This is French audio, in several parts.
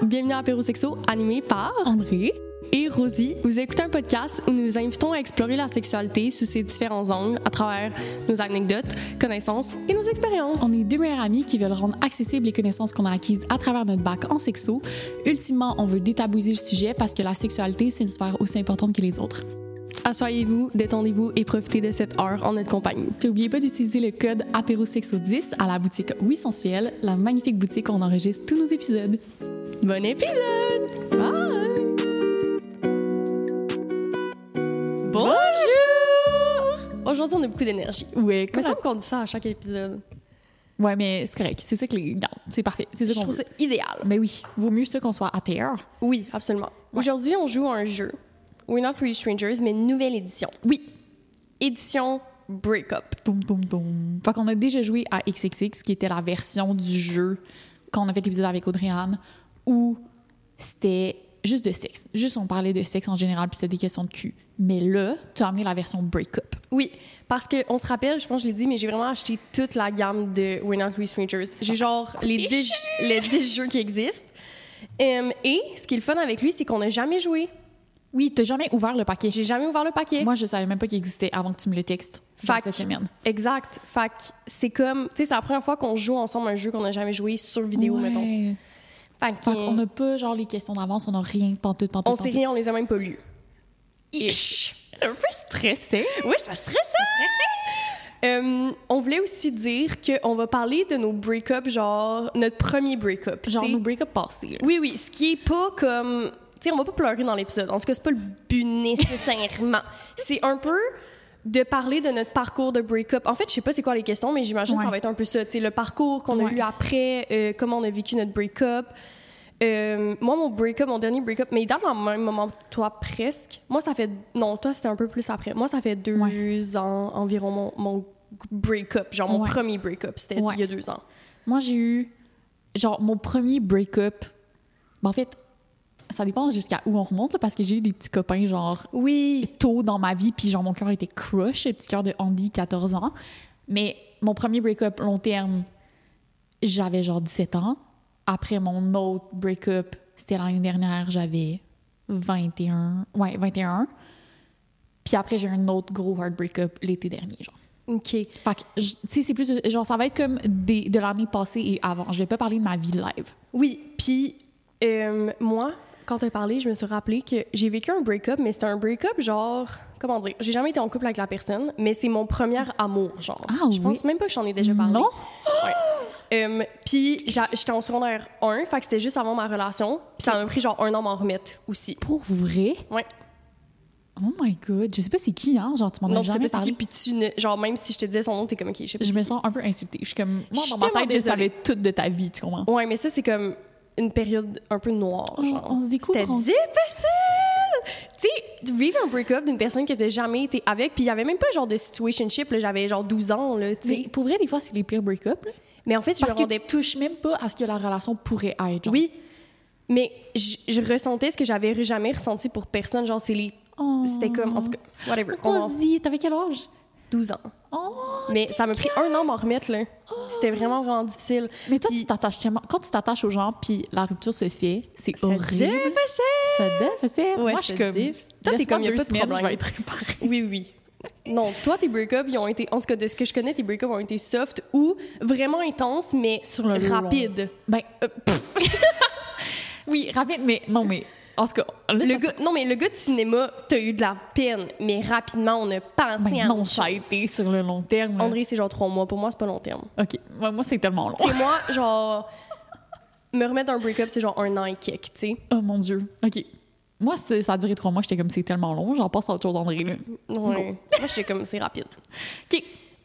bienvenue à Apéro Sexo, animé par André et Rosie. Vous écoutez un podcast où nous vous invitons à explorer la sexualité sous ses différents angles à travers nos anecdotes, connaissances et nos expériences. On est deux meilleurs amis qui veulent rendre accessibles les connaissances qu'on a acquises à travers notre bac en sexo. Ultimement, on veut détabouiser le sujet parce que la sexualité, c'est une sphère aussi importante que les autres. Assoyez-vous, détendez-vous et profitez de cette heure en notre compagnie. Puis n'oubliez pas d'utiliser le code APEROSEXO10 à la boutique Oui Sensuel, la magnifique boutique où on enregistre tous nos épisodes. Bon épisode! Bye! Bonjour! Aujourd'hui, on a beaucoup d'énergie. Ouais, Il me semble qu'on dit ça à chaque épisode. Ouais, mais c'est correct. C'est ça que les. Non, c'est parfait. C'est ça Je qu'on trouve veut. ça idéal. Mais oui, vaut mieux ça qu'on soit à terre. Oui, absolument. Aujourd'hui, on joue à un jeu. We're Not Really Strangers, mais nouvelle édition. Oui. Édition Breakup. Toum, toum, toum. Fait qu'on a déjà joué à XXX, qui était la version du jeu quand on a fait l'épisode avec Audrey-Anne, où c'était juste de sexe. Juste on parlait de sexe en général, puis c'était des questions de cul. Mais là, tu as amené la version break-up. Oui, parce qu'on se rappelle, je pense que je l'ai dit, mais j'ai vraiment acheté toute la gamme de We're Not Really Strangers. J'ai genre les 10, les 10 jeux qui existent. Um, et ce qui est le fun avec lui, c'est qu'on n'a jamais joué. Oui, t'as jamais ouvert le paquet. J'ai jamais ouvert le paquet. Moi, je savais même pas qu'il existait avant que tu me le textes. Fac. cette semaine. Exact. Que c'est comme, tu sais, c'est la première fois qu'on joue ensemble un jeu qu'on n'a jamais joué sur vidéo, Ouais. mettons. Fait que, qu'on n'a pas genre les questions d'avance, on n'a rien, pantoute, pantoute, on sait pantoute. rien, on les a même pas lus. Ish. Un peu stressé. Oui, ça stresse, ça stressait. Euh, on voulait aussi dire qu'on va parler de nos break-up, genre notre premier break-up. Genre nos break-up passés. là. Oui, oui, ce qui est pas comme. Tu sais, on va pas pleurer dans l'épisode. En tout cas, c'est pas le but nécessairement. c'est un peu de parler de notre parcours de break-up. En fait, je sais pas c'est quoi les questions, mais j'imagine que ça va être un peu ça. Tu sais, le parcours qu'on a eu après, euh, comment on a vécu notre break-up. Euh, moi, mon break-up, mon dernier break-up, mais il date dans le même moment que toi, presque. Moi, ça fait. Non, toi, c'était un peu plus après. Moi, ça fait deux Ouais. ans environ mon, mon break-up. Genre, mon premier break-up. C'était il y a deux ans. Moi, j'ai eu, genre, mon premier break-up. Ben, en fait, ça dépend jusqu'à où on remonte, là, parce que j'ai eu des petits copains, genre, Oui. tôt dans ma vie, puis genre, mon cœur était crush, le petit cœur de Andy, 14 ans. Mais mon premier break-up long terme, j'avais genre 17 ans. Après mon autre break-up, c'était l'année dernière, j'avais 21. Ouais, 21. Puis après, j'ai eu un autre gros hard break-up l'été dernier, genre. OK. Fait que, tu sais, c'est plus. Genre, ça va être comme des, de l'année passée et avant. Je vais pas parler de ma vie live. Oui, puis euh, moi, quand tu as parlé, je me suis rappelé que j'ai vécu un break-up, mais c'était un break-up genre, comment dire, j'ai jamais été en couple avec la personne, mais c'est mon premier amour, genre. Ah je pense oui? même pas que j'en ai déjà parlé. Non? Ouais. Euh, puis j'étais en secondaire 1, fait que c'était juste avant ma relation, puis ça m'a pris genre un an m'en remettre aussi. Pour vrai? Ouais. Oh my god. Je sais pas c'est qui, hein? Genre, tu m'en Non, as tu sais jamais pas c'est parlé. qui, puis tu ne, genre même si je te disais son nom, t'es comme ok, je sais pas. Je me sens un peu insultée. Je suis comme. Moi, dans ma tête, je savais tout de ta vie, tu comprends? Ouais, mais ça c'est comme une période un peu noire, genre. on se découvre, C'était on- difficile. Tu sais, vivre un break-up d'une personne que t'as jamais été avec, puis il y avait même pas genre de situationship, j'avais genre 12 ans, là, tu sais. Pour vrai, des fois, c'est les pires break-up. là. Mais en fait, je Parce que rendais tu touches même pas à ce que la relation pourrait être. genre. Oui, mais je, je ressentais ce que j'avais jamais ressenti pour personne, genre c'est les... Oh. C'était comme, en tout cas, whatever. Rosie, t'avais quel âge? 12 ans. Oh! Mais ça m'a pris un an m'en remettre, là. C'était vraiment, vraiment difficile. Mais toi, Puis- tu t'attaches tellement. Quand tu t'attaches aux gens, puis la rupture se fait, c'est C'est horrible. difficile. C'est difficile. Ouais, Moi, je c'est suis comme. Toi, t'es comme, y a pas de semaines, je problème. vais être réparée. Oui, oui. Non, toi, tes break-ups, ils ont été, en tout cas, de ce que je connais, tes break-ups ont été soft ou vraiment intenses, mais Sur le long. rapides. Ben, euh, pff. oui, rapide, mais non, mais en tout cas, Le ça gars, non, mais le gars de cinéma, t'as eu de la peine, mais rapidement, on a pensé Ben à non, ça a chose. été sur le long terme. André, c'est genre trois mois. Pour moi, c'est pas long terme. OK. Moi, moi, c'est tellement long. Sais, moi, genre, me remettre d'un break-up, c'est genre un an et quelques, tu sais. Oh mon Dieu. OK. Moi, c'est- ça a duré trois mois. J'étais comme, c'est tellement long. J'en passe à autre chose, André. Là. Ouais. Moi, j'étais comme, c'est rapide. OK.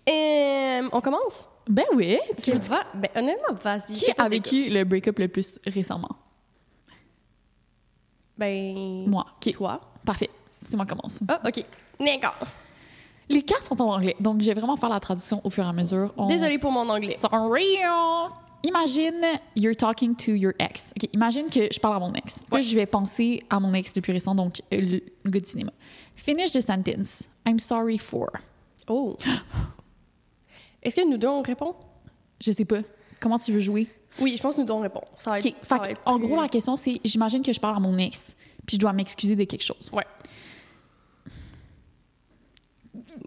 Euh, on commence? Ben oui. Tu veux? Ben, honnêtement, vas-y. Qui a vécu le break-up le plus récemment? Ben. Moi. OK. Toi? Parfait. Dis-moi commence. Ah, OK. D'accord. Les cartes sont en anglais, donc je vais vraiment faire la traduction au fur et à mesure. On Désolée pour mon anglais. Sorry. Imagine you're talking to your ex. OK, imagine que je parle à mon ex. Là, Ouais. je vais penser à mon ex le plus récent, donc euh, le, le gars du cinéma. Finish the sentence. I'm sorry for. Oh. Est-ce que nous deux, on répond? Je sais pas. Comment tu veux jouer? Oui, je pense que nous devons répondre. Ça va être, OK. ça Fait va que, être en plus- gros, la question, c'est j'imagine que je parle à mon ex, puis je dois m'excuser de quelque chose. Ouais.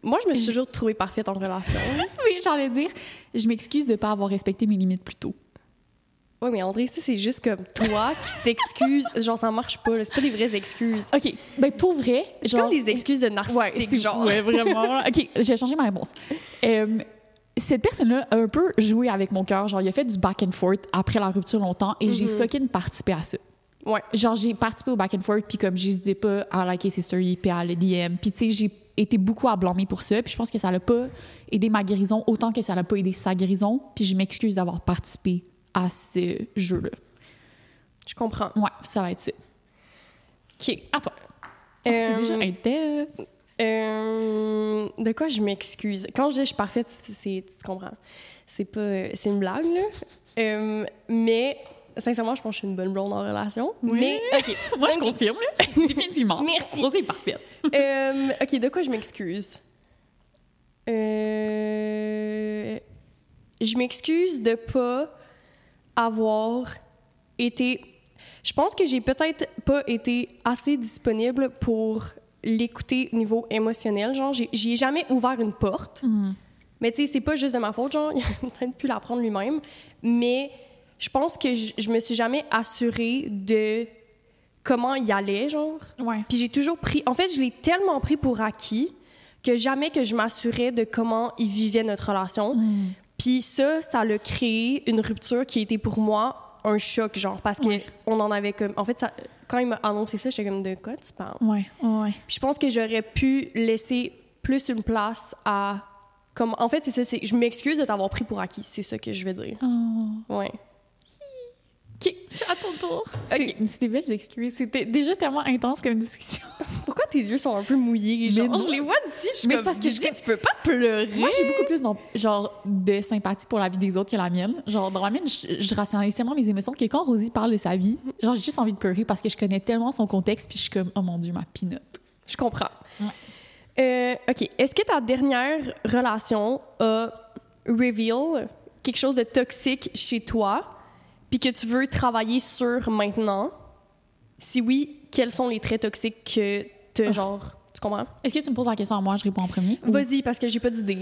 Moi, je me suis toujours trouvée parfaite en relation. Oui, j'allais dire, je m'excuse de ne pas avoir respecté mes limites plus tôt. Oui, mais André, si c'est juste comme toi qui t'excuses, genre ça marche pas, c'est pas des vraies excuses. OK. Ben, pour vrai, C'est genre. comme des excuses de Ouais, narcissique, c'est- genre. ouais, vraiment. OK, j'ai changé ma réponse. Euh, cette personne-là a un peu joué avec mon cœur. Genre, il a fait du back and forth après la rupture longtemps et j'ai Mhm. fucking participé à ça. Ouais. Genre, j'ai participé au back and forth, puis comme j'hésitais pas à liker ses stories, puis à le DM. Puis, tu sais, j'ai été beaucoup à blâmer pour ça. Puis, je pense que ça l'a pas aidé ma guérison autant que ça l'a pas aidé sa guérison. Puis, je m'excuse d'avoir participé à ce jeu-là. Je comprends. Ouais, ça va être ça. OK. À toi. Oh, c'est Euh, déjà intense. Euh, de quoi je m'excuse? Quand je dis je suis parfaite, c'est, tu comprends. C'est pas... C'est une blague, là. Euh, mais, sincèrement, je pense que je suis une bonne blonde en relation. Oui. Mais, OK. Moi, je confirme. Définitivement. Merci. Ça, c'est parfait. Euh, OK, de quoi je m'excuse? Euh, je m'excuse de pas avoir été... Je pense que j'ai peut-être pas été assez disponible pour l'écouter au niveau émotionnel. Genre, j'y ai jamais ouvert une porte. Mais tu sais, c'est pas juste de ma faute, genre, il a peut-être pu l'apprendre lui-même. Mais je pense que je, je me suis jamais assurée de comment il allait, genre. Ouais. Puis j'ai toujours pris. En fait, je l'ai tellement pris pour acquis que jamais que je m'assurais de comment il vivait notre relation. Puis ça, ça l'a créé une rupture qui était pour moi un choc, genre, parce que Ouais. on en avait comme. En fait, ça, quand il m'a annoncé ça, j'étais comme de quoi tu parles? Ouais, ouais. Puis je pense que j'aurais pu laisser plus une place à. Comme, en fait, c'est ça, c'est, je m'excuse de t'avoir pris pour acquis, c'est ça que je vais dire. Oh. Ouais. OK, c'est à ton tour. OK. C'est- C'était belles excuses. C'était déjà tellement intense comme discussion. Pourquoi tes yeux sont un peu mouillés? Genre, je les vois d'ici, je suis Mais c'est parce que je- Didi, tu peux pas pleurer. Moi, j'ai beaucoup plus dans- genre, de sympathie pour la vie des autres que la mienne. Genre, dans la mienne, je, je rationalise tellement mes émotions que quand Rosie parle de sa vie, genre, j'ai juste envie de pleurer parce que je connais tellement son contexte puis je suis comme, oh mon Dieu, ma pinotte. Je comprends. Ouais. Euh, OK. Est-ce que ta dernière relation a reveal quelque chose de toxique chez toi? Puis que tu veux travailler sur maintenant? Si oui, quels sont les traits toxiques que tu genre... Tu comprends? Est-ce que tu me poses la question à moi, je réponds en premier? Vas-y, parce que j'ai pas d'idée.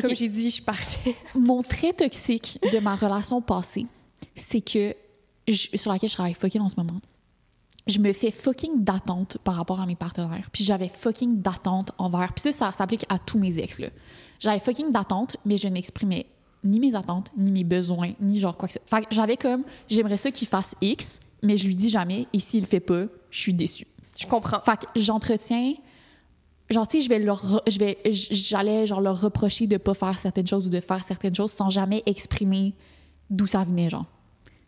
Comme j'ai dit, je suis parfaite. Mon trait toxique de ma relation passée, c'est que, je- sur laquelle je travaille fucking en ce moment, je me fais fucking d'attente par rapport à mes partenaires. Puis j'avais fucking d'attente envers. Puis ça, ça s'applique à tous mes ex, là. J'avais fucking d'attente, mais je n'exprimais ni mes attentes, ni mes besoins, ni genre quoi que ce soit. Fait que j'avais comme, j'aimerais ça qu'il fasse X, mais je lui dis jamais, et s'il le fait pas, je suis déçue. Je comprends. Fait que j'entretiens. Genre, tu sais, je vais leur. Je vais, j'allais, genre, leur reprocher de pas faire certaines choses ou de faire certaines choses sans jamais exprimer d'où ça venait, genre.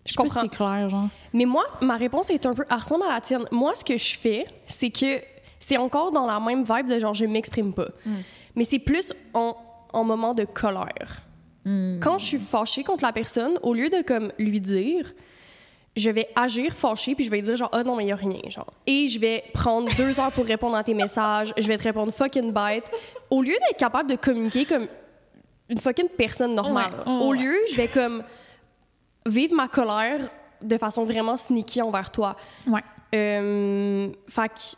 Je comprends. c'est clair, genre. Mais moi, ma réponse est un peu ressemble à la tienne. Moi, ce que je fais, c'est que c'est encore dans la même vibe de genre je m'exprime pas. Mais c'est plus en, en moment de colère. Quand je suis fâchée contre la personne, au lieu de comme lui dire, je vais agir fâchée puis je vais dire genre ah non mais y a rien genre et je vais prendre deux heures pour répondre à tes messages, je vais te répondre fucking bête. Au lieu d'être capable de communiquer comme une fucking personne normale, Ouais, ouais, au lieu je vais comme vivre ma colère de façon vraiment sneaky envers toi. Ouais. Euh, fait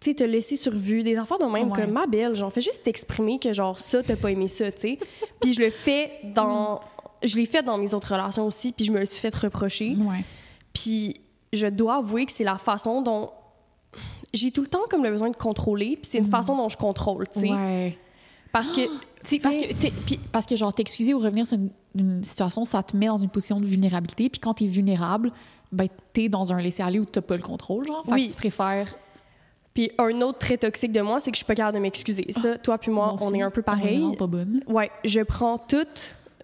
tu sais, te laisser sur vue, des affaires de même Ouais. comme ma belle, genre, fais juste t'exprimer que, genre, ça, t'as pas aimé ça, tu sais. puis je le fais dans. Je l'ai fait dans mes autres relations aussi, puis je me le suis fait reprocher. Ouais. Puis je dois avouer que c'est la façon dont. J'ai tout le temps comme le besoin de contrôler, puis c'est une façon dont je contrôle, tu sais. Ouais. Parce que. Tu sais, parce que, puis parce que, genre, t'excuser ou revenir sur une, une situation, ça te met dans une position de vulnérabilité. Puis quand t'es vulnérable, ben, t'es dans un laisser-aller où t'as pas le contrôle, genre. Fait Oui. que tu préfères. Puis un autre trait toxique de moi, c'est que je suis pas capable de m'excuser. Ça, toi puis moi, on est un peu pareil. vraiment pas bonne. Ouais, je prends tout.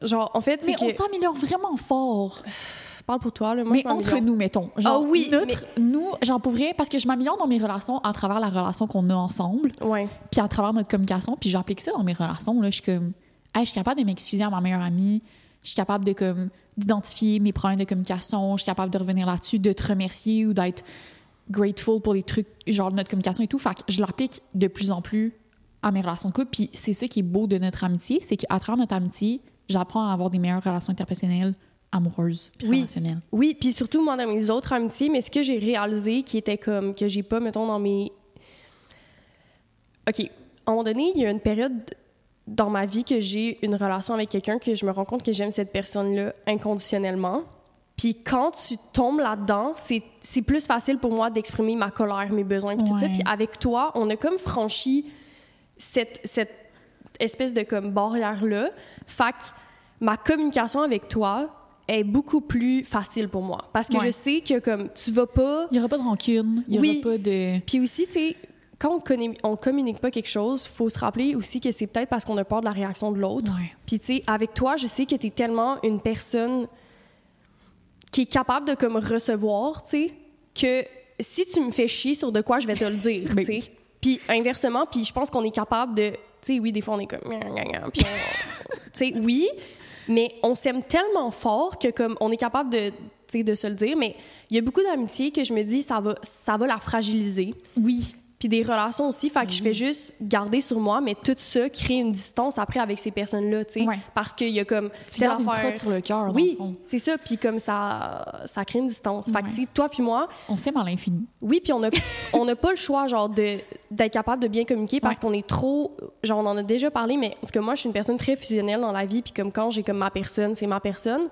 Genre, en fait, c'est Mais que. on s'améliore vraiment fort. Parle pour toi, là. Moi, mais je entre nous, mettons. Genre, Ah oui, notre, nous, genre pour vrai, parce que je m'améliore dans mes relations à travers la relation qu'on a ensemble, Ouais. puis à travers notre communication, puis j'applique ça dans mes relations. Là, je suis comme, Hey, je suis capable de m'excuser à ma meilleure amie, je suis capable de comme d'identifier mes problèmes de communication, je suis capable de revenir là-dessus, de te remercier ou d'être grateful pour les trucs, genre notre communication et tout. Fait que je l'applique de plus en plus à mes relations de couple. Puis c'est ça qui est beau de notre amitié, c'est qu'à travers notre amitié, j'apprends à avoir des meilleures relations interpersonnelles amoureuse, puis Oui. relationnelle. Oui, puis surtout, moi, dans mes autres amitiés, mais ce que j'ai réalisé qui était comme que j'ai pas, mettons, dans mes. OK. À un moment donné, il y a une période dans ma vie que j'ai une relation avec quelqu'un que je me rends compte que j'aime cette personne-là inconditionnellement. Puis quand tu tombes là-dedans, c'est c'est plus facile pour moi d'exprimer ma colère, mes besoins, puis tout ça. Ouais. Puis avec toi, on a comme franchi cette, cette espèce de comme barrière-là. Fait que ma communication avec toi est beaucoup plus facile pour moi. Parce que Ouais. je sais que comme tu vas pas... Il n'y aura pas de rancune, il n'y Oui. aura pas de... Puis aussi, tu sais, quand on, connaît, on communique pas quelque chose, faut se rappeler aussi que c'est peut-être parce qu'on a peur de la réaction de l'autre. Ouais. Puis tu sais, avec toi, je sais que tu es tellement une personne qui est capable de comme recevoir, tu sais, que si tu me fais chier sur de quoi, je vais te le dire, Ben tu sais. Puis inversement, puis je pense qu'on est capable de, tu sais, oui, des fois on est comme, tu sais, oui, mais on s'aime tellement fort que comme on est capable de, tu sais, de se le dire. Mais il y a beaucoup d'amitié que je me dis ça va, ça va la fragiliser. Oui. Puis des relations aussi, fait que je fais juste garder sur moi, mais tout ça crée une distance après avec ces personnes-là, tu sais. Ouais. Parce qu'il y a comme Tu gardes une affaire. crotte sur le cœur, Oui, c'est ça. Puis comme ça, ça crée une distance. Fait que, tu sais, toi puis moi, On s'aime à l'infini. oui, puis on a, on n'a pas le choix, genre, d'être capable de bien communiquer parce Ouais. qu'on est trop. Genre, on en a déjà parlé, mais parce que moi, je suis une personne très fusionnelle dans la vie, puis comme quand j'ai comme ma personne, c'est ma personne.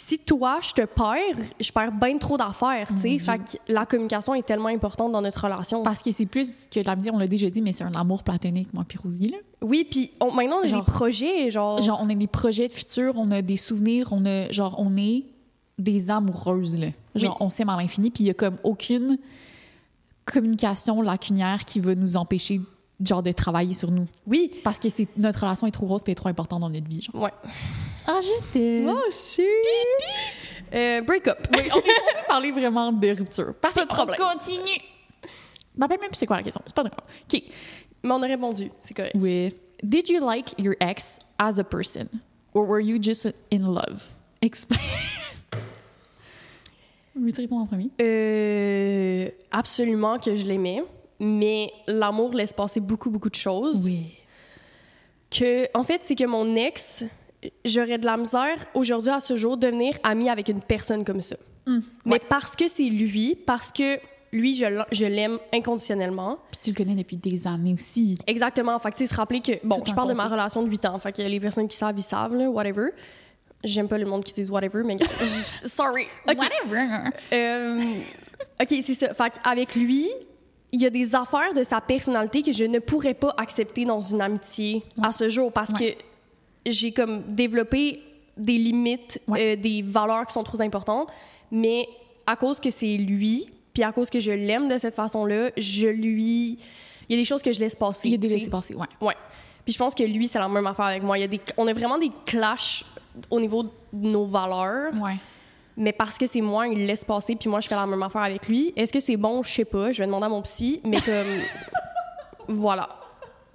Si toi, je te perds, je perds bien trop d'affaires, tu sais. Fait que la communication est tellement importante dans notre relation. Parce que c'est plus que l'amitié, on l'a déjà dit, mais c'est un amour platonique, moi, puis Rosie, là. Oui, puis maintenant, on a Genre- des projets, genre. Genre, on a des projets de futur, on a des souvenirs, on a, genre, on est des amoureuses, là. Genre, Oui. on s'aime à l'infini, puis il y a comme aucune communication lacunière qui va nous empêcher, genre, de travailler sur nous. Oui. Parce que c'est, notre relation est trop grosse et trop importante dans notre vie, genre. Ouais. Ah, je t'aime! Moi aussi. Euh, break up. Oui, on est censé parler vraiment de rupture. Parfait, Pas de problème. On continue. Je m'appelle même plus c'est quoi la question? C'est pas grave. OK. Mais on a répondu, c'est correct. Oui. Did you like your ex as a person? Or were you just in love? Explain. Veux-tu répondre en premier? Euh, absolument que je l'aimais, mais l'amour laisse passer beaucoup, beaucoup de choses. Oui. Que, en fait, c'est que mon ex, j'aurais de la misère aujourd'hui à ce jour de devenir amie avec une personne comme ça. Hmm. Mais parce que c'est lui, parce que lui, je l'aime inconditionnellement. Puis tu le connais depuis des années aussi. Exactement. Fait que, tu sais, se rappeler que, bon, Tout je parle de ma relation de 8 ans. Fait que les personnes qui savent, ils savent, là, whatever. J'aime pas le monde qui disent whatever, mais sorry. Whatever. Euh, OK, c'est ça. Fait avec lui, il y a des affaires de sa personnalité que je ne pourrais pas accepter dans une amitié à ce jour parce Ouais. que j'ai comme développé des limites, Ouais. euh, des valeurs qui sont trop importantes, mais à cause que c'est lui, puis à cause que je l'aime de cette façon-là, je lui... Il y a des choses que je laisse passer. Il y a des passer, ouais. Ouais. Puis je pense que lui, c'est la même affaire avec moi. Il y a des... On a vraiment des clashs au niveau de nos valeurs. Ouais. Mais parce que c'est moi, il laisse passer, puis moi, je fais la même affaire avec lui. Est-ce que c'est bon? Je sais pas. Je vais demander à mon psy, mais comme. voilà.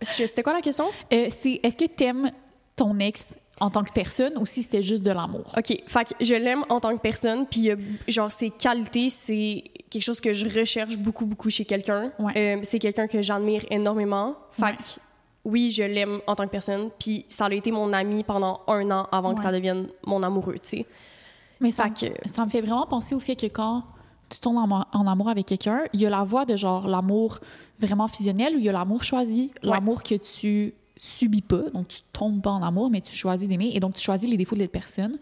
C'était quoi la question? Euh, c'est est-ce que t'aimes ton ex en tant que personne ou si c'était juste de l'amour? OK. Fait que je l'aime en tant que personne, puis euh, genre, ses qualités, c'est quelque chose que je recherche beaucoup, beaucoup chez quelqu'un. Ouais. Euh, c'est quelqu'un que j'admire énormément. Fait Ouais. que oui, je l'aime en tant que personne, puis ça a été mon ami pendant un an avant que ça devienne mon amoureux, tu sais. Mais ça, Fait que- ça me fait vraiment penser au fait que quand tu tombes en, en amour avec quelqu'un, il y a la voie de genre l'amour vraiment fusionnel ou il y a l'amour choisi, Ouais. l'amour que tu subis pas, donc tu tombes pas en amour, mais tu choisis d'aimer et donc tu choisis les défauts de l'autre personne.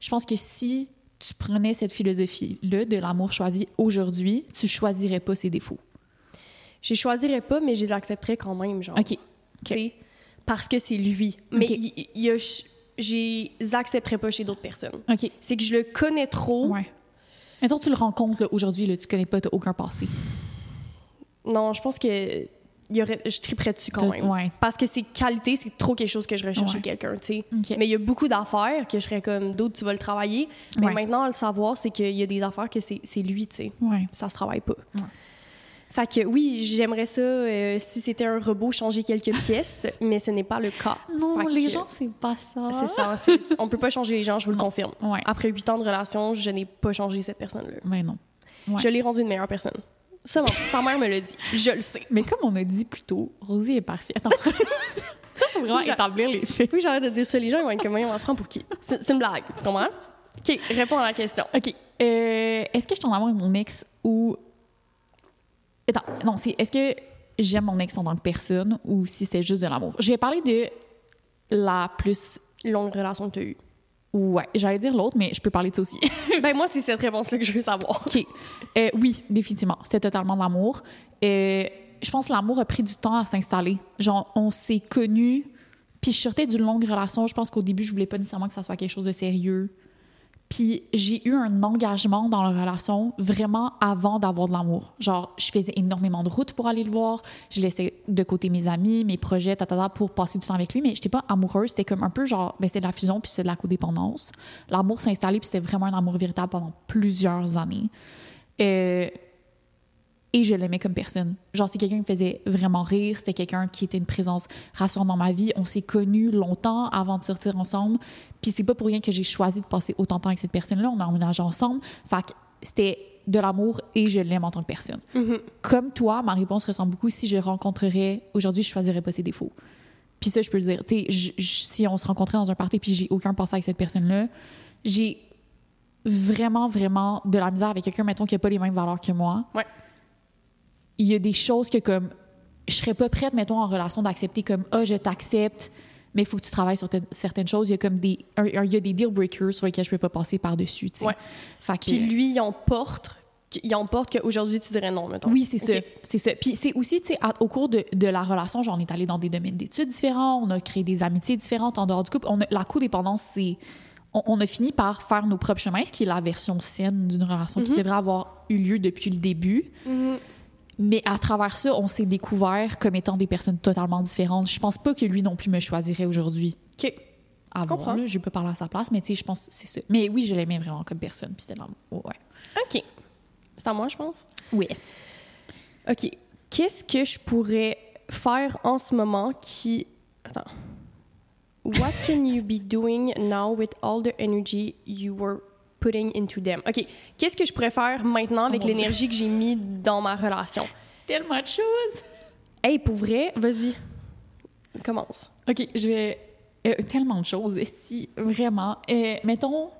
Je pense que si tu prenais cette philosophie-là de l'amour choisi aujourd'hui, tu choisirais pas ses défauts. Je les choisirais pas, mais je les accepterais quand même, genre. OK. sais, parce que c'est lui. Mais il y a, je les accepterais pas chez d'autres personnes. OK. C'est que je le connais trop. Ouais. Mettons, tu le rencontres aujourd'hui, là, tu connais pas, t'as aucun passé. Non, je pense que y aurait, je triperais dessus quand même. ouais. Parce que ses qualités, c'est trop quelque chose que je recherche Ouais. chez quelqu'un, tu sais. Mais il y a beaucoup d'affaires que je serais comme d'autres, tu vas le travailler. Mais Ouais. maintenant, à le savoir, c'est qu'il y a des affaires que c'est lui, tu sais. Ça se travaille pas. Fait que oui, j'aimerais ça, euh, si c'était un robot, changer quelques pièces, mais ce n'est pas le cas. Non, Fait les que- gens, c'est pas ça. C'est ça. on peut pas changer les gens, je vous le confirme. Ouais. Après huit ans de relation, je n'ai pas changé cette personne-là. Mais non. Ouais. Je l'ai rendue une meilleure personne. Ça, bon, sa mère me l'a dit. Je le sais. Mais comme on a dit plus tôt, Rosie est parfaite. en fait. ça, faut vraiment J'a- établir les faits. Que j'arrête de dire ça. Les gens ils vont être comme, on se prend pour qui? C'est une blague, tu comprends? OK, réponds à la question. OK. Euh, est-ce que je suis en amour avec mon ex ou. Attends, non, c'est est-ce que j'aime mon ex en tant que personne ou si c'était juste de l'amour? J'ai parlé de la plus. Longue relation que tu as eue. Ouais, j'allais dire l'autre, mais je peux parler de ça aussi. ben, moi, c'est cette réponse-là que je veux savoir. OK. Euh, oui, définitivement. C'était totalement de l'amour. Euh, je pense que l'amour a pris du temps à s'installer. Genre, on s'est connus, puis je sortais d'une longue relation. Je pense qu'au début, je voulais pas nécessairement que ça soit quelque chose de sérieux. Puis j'ai eu un engagement dans la relation vraiment avant d'avoir de l'amour. Genre, je faisais énormément de routes pour aller le voir. Je laissais de côté mes amis, mes projets, tata, pour passer du temps avec lui. Mais j'étais pas amoureuse. C'était comme un peu genre, ben, c'était de la fusion puis c'est de la codépendance. L'amour s'est installé puis c'était vraiment un amour véritable pendant plusieurs années. Euh, et je l'aimais comme personne. Genre, c'est quelqu'un qui me faisait vraiment rire, c'était quelqu'un qui était une présence rassurante dans ma vie. On s'est connus longtemps avant de sortir ensemble. Puis c'est pas pour rien que j'ai choisi de passer autant de temps avec cette personne-là. On a emménagé ensemble. Fait que c'était de l'amour et je l'aime en tant que personne. Mm-hmm. Comme toi, ma réponse ressemble beaucoup. Si je rencontrerais aujourd'hui, je choisirais pas ses défauts. Puis ça, je peux le dire. Tu sais, si on se rencontrait dans un party puis j'ai aucun passé avec cette personne-là, j'ai vraiment, vraiment de la misère avec quelqu'un, mettons, qui a pas les mêmes valeurs que moi. Ouais il y a des choses que comme je serais pas prête mettons en relation d'accepter comme ah je t'accepte mais il faut que tu travailles sur certaines choses. Il y a comme des il y a des deal breakers sur lesquels je peux pas passer par dessus tu sais. Ouais. puis lui il emporte il emporte qu'aujourd'hui tu dirais non mettons. Oui c'est ça. C'est ça. Puis c'est aussi tu sais au cours de, de, la relation genre on est allé dans des domaines d'études différents on a créé des amitiés différentes en dehors du couple. On a, la codépendance c'est on, a fini par faire nos propres chemins, ce qui est la version saine d'une relation qui Mm-hmm. devrait avoir eu lieu depuis le début. Mais à travers ça, on s'est découvert comme étant des personnes totalement différentes. Je pense pas que lui non plus me choisirait aujourd'hui. OK. Avant, là, je peux parler à sa place, mais tu sais, je pense que c'est ça. Mais oui, je l'aimais vraiment comme personne, puis c'était l'amour. Ouais. OK. C'est à moi, je pense? Oui. OK. Qu'est-ce que je pourrais faire en ce moment qui... Attends. What can you be doing now with all the energy you were putting into them. OK. Qu'est-ce que je pourrais faire maintenant avec Oh mon l'énergie que j'ai mis dans ma relation? Tellement de choses. Hey, pour vrai, vas-y. Commence. OK, je vais. euh, tellement de choses, si vraiment. Euh, mettons,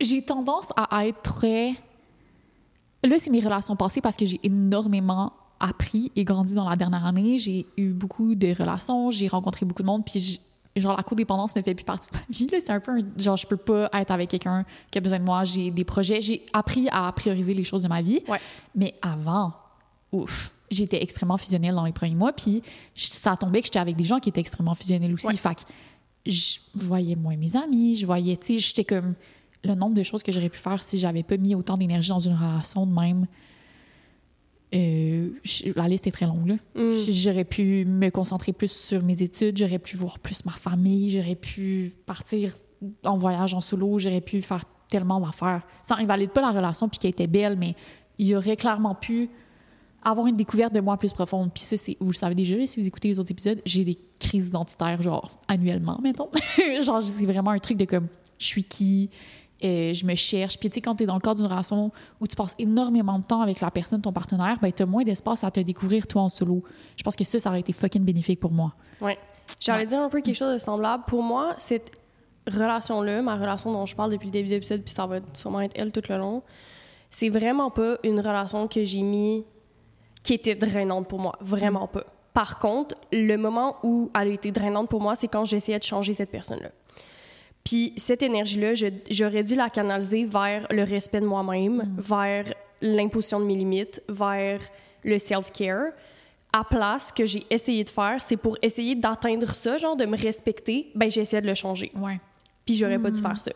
j'ai tendance à être très. Là, c'est mes relations passées parce que j'ai énormément appris et grandi dans la dernière année. J'ai eu beaucoup de relations, j'ai rencontré beaucoup de monde, puis genre la codépendance ne fait plus partie de ma vie. là. C'est un peu un- genre je peux pas être avec quelqu'un qui a besoin de moi. J'ai des projets, j'ai appris à prioriser les choses de ma vie. Ouais. Mais avant, ouf, j'étais extrêmement fusionnelle dans les premiers mois, puis ça tombait que j'étais avec des gens qui étaient extrêmement fusionnels aussi. Ouais. Fait que je voyais moins mes amis, je voyais, tu sais, j'étais comme le nombre de choses que j'aurais pu faire si j'avais pas mis autant d'énergie dans une relation de même. Euh, je- la liste est très longue. là. Mm. J'aurais pu me concentrer plus sur mes études, j'aurais pu voir plus ma famille, j'aurais pu partir en voyage en solo, j'aurais pu faire tellement d'affaires. Ça invalide pas la relation puis qu'elle était belle, mais il y aurait clairement pu avoir une découverte de moi plus profonde. Puis ça, c'est, vous le savez déjà, si vous écoutez les autres épisodes, j'ai des crises identitaires, genre, annuellement, mettons. genre, c'est vraiment un truc de comme, je suis qui, euh, je me cherche. Puis tu sais, quand tu es dans le cadre d'une relation où tu passes énormément de temps avec la personne, ton partenaire, ben tu as moins d'espace à te découvrir toi en solo. Je pense que ça, ça aurait été fucking bénéfique pour moi. Ouais. J'allais Ouais. dire un peu quelque chose de semblable. Pour moi, cette relation-là, ma relation dont je parle depuis le début de l'épisode, puis ça va sûrement être elle tout le long, c'est vraiment pas une relation que j'ai mis qui était drainante pour moi. Vraiment pas. Par contre, le moment où elle a été drainante pour moi, c'est quand j'essayais de changer cette personne-là. Puis cette énergie-là, j'aurais dû la canaliser vers le respect de moi-même, vers l'imposition de mes limites, vers le self-care. À place que j'ai essayé de faire, c'est pour essayer d'atteindre ça, genre de me respecter, ben j'ai essayé de le changer. Ouais. Puis j'aurais pas dû faire ça.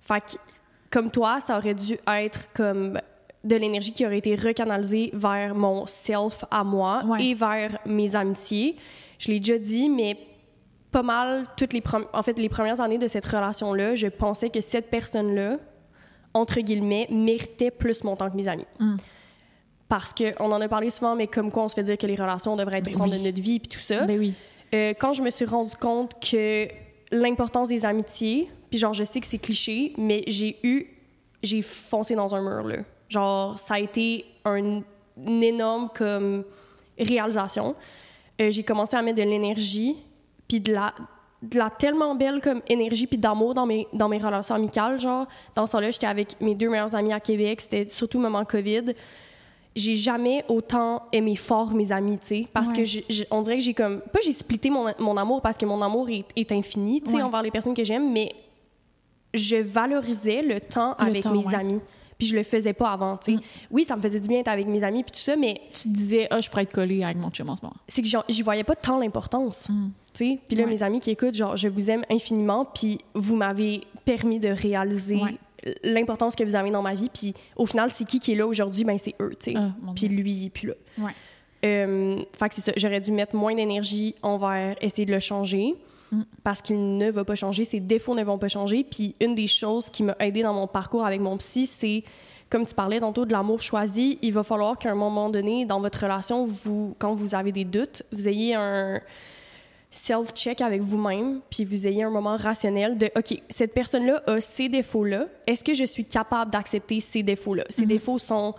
Fait que, comme toi, ça aurait dû être comme de l'énergie qui aurait été recanalisée vers mon self à moi Ouais. et vers mes amitiés. Je l'ai déjà dit, mais pas mal toutes les en fait les premières années de cette relation là, je pensais que cette personne là entre guillemets méritait plus mon temps que mes amis. Mm. Parce que on en a parlé souvent mais comme quoi on se fait dire que les relations devraient être Ben au centre oui. de notre vie puis tout ça. Ben oui. Euh, quand je me suis rendu compte que l'importance des amitiés, puis genre je sais que c'est cliché, mais j'ai eu, j'ai foncé dans un mur là. Genre ça a été un, une énorme comme réalisation. Euh, j'ai commencé à mettre de l'énergie puis de la de la tellement belle comme énergie puis d'amour dans mes, dans mes relations amicales. Genre, dans ce temps-là, j'étais avec mes deux meilleurs amis à Québec. C'était surtout le moment COVID. J'ai jamais autant aimé fort mes amis, tu sais, parce Ouais. que on dirait que j'ai comme pas j'ai splitté mon, mon amour parce que mon amour est, est infini, tu sais, Ouais. envers les personnes que j'aime, mais je valorisais le temps Le avec temps, mes ouais. amis. Puis je le faisais pas avant, tu sais. Oui, ça me faisait du bien d'être avec mes amis puis tout ça, mais Tu te disais, ah, je pourrais être collée avec mon chum en ce moment. c'est que j'y voyais pas tant l'importance. tu sais. Puis là, Ouais. mes amis qui écoutent, genre, je vous aime infiniment, puis vous m'avez permis de réaliser Ouais. l'importance que vous avez dans ma vie. Puis au final, c'est qui qui est là aujourd'hui? Ben, c'est eux, tu sais. Ah, puis lui, plus là. Ouais. Euh, fait que c'est ça. J'aurais dû mettre moins d'énergie envers essayer de le changer Mm. Parce qu'il ne va pas changer. Ses défauts ne vont pas changer. Puis une des choses qui m'a aidé dans mon parcours avec mon psy, c'est comme tu parlais tantôt de l'amour choisi, il va falloir qu'à un moment donné dans votre relation, vous, quand vous avez des doutes, vous ayez un self-check avec vous-même, puis vous ayez un moment rationnel de OK, cette personne-là a ces défauts-là. Est-ce que je suis capable d'accepter ces défauts-là? Ces défauts sont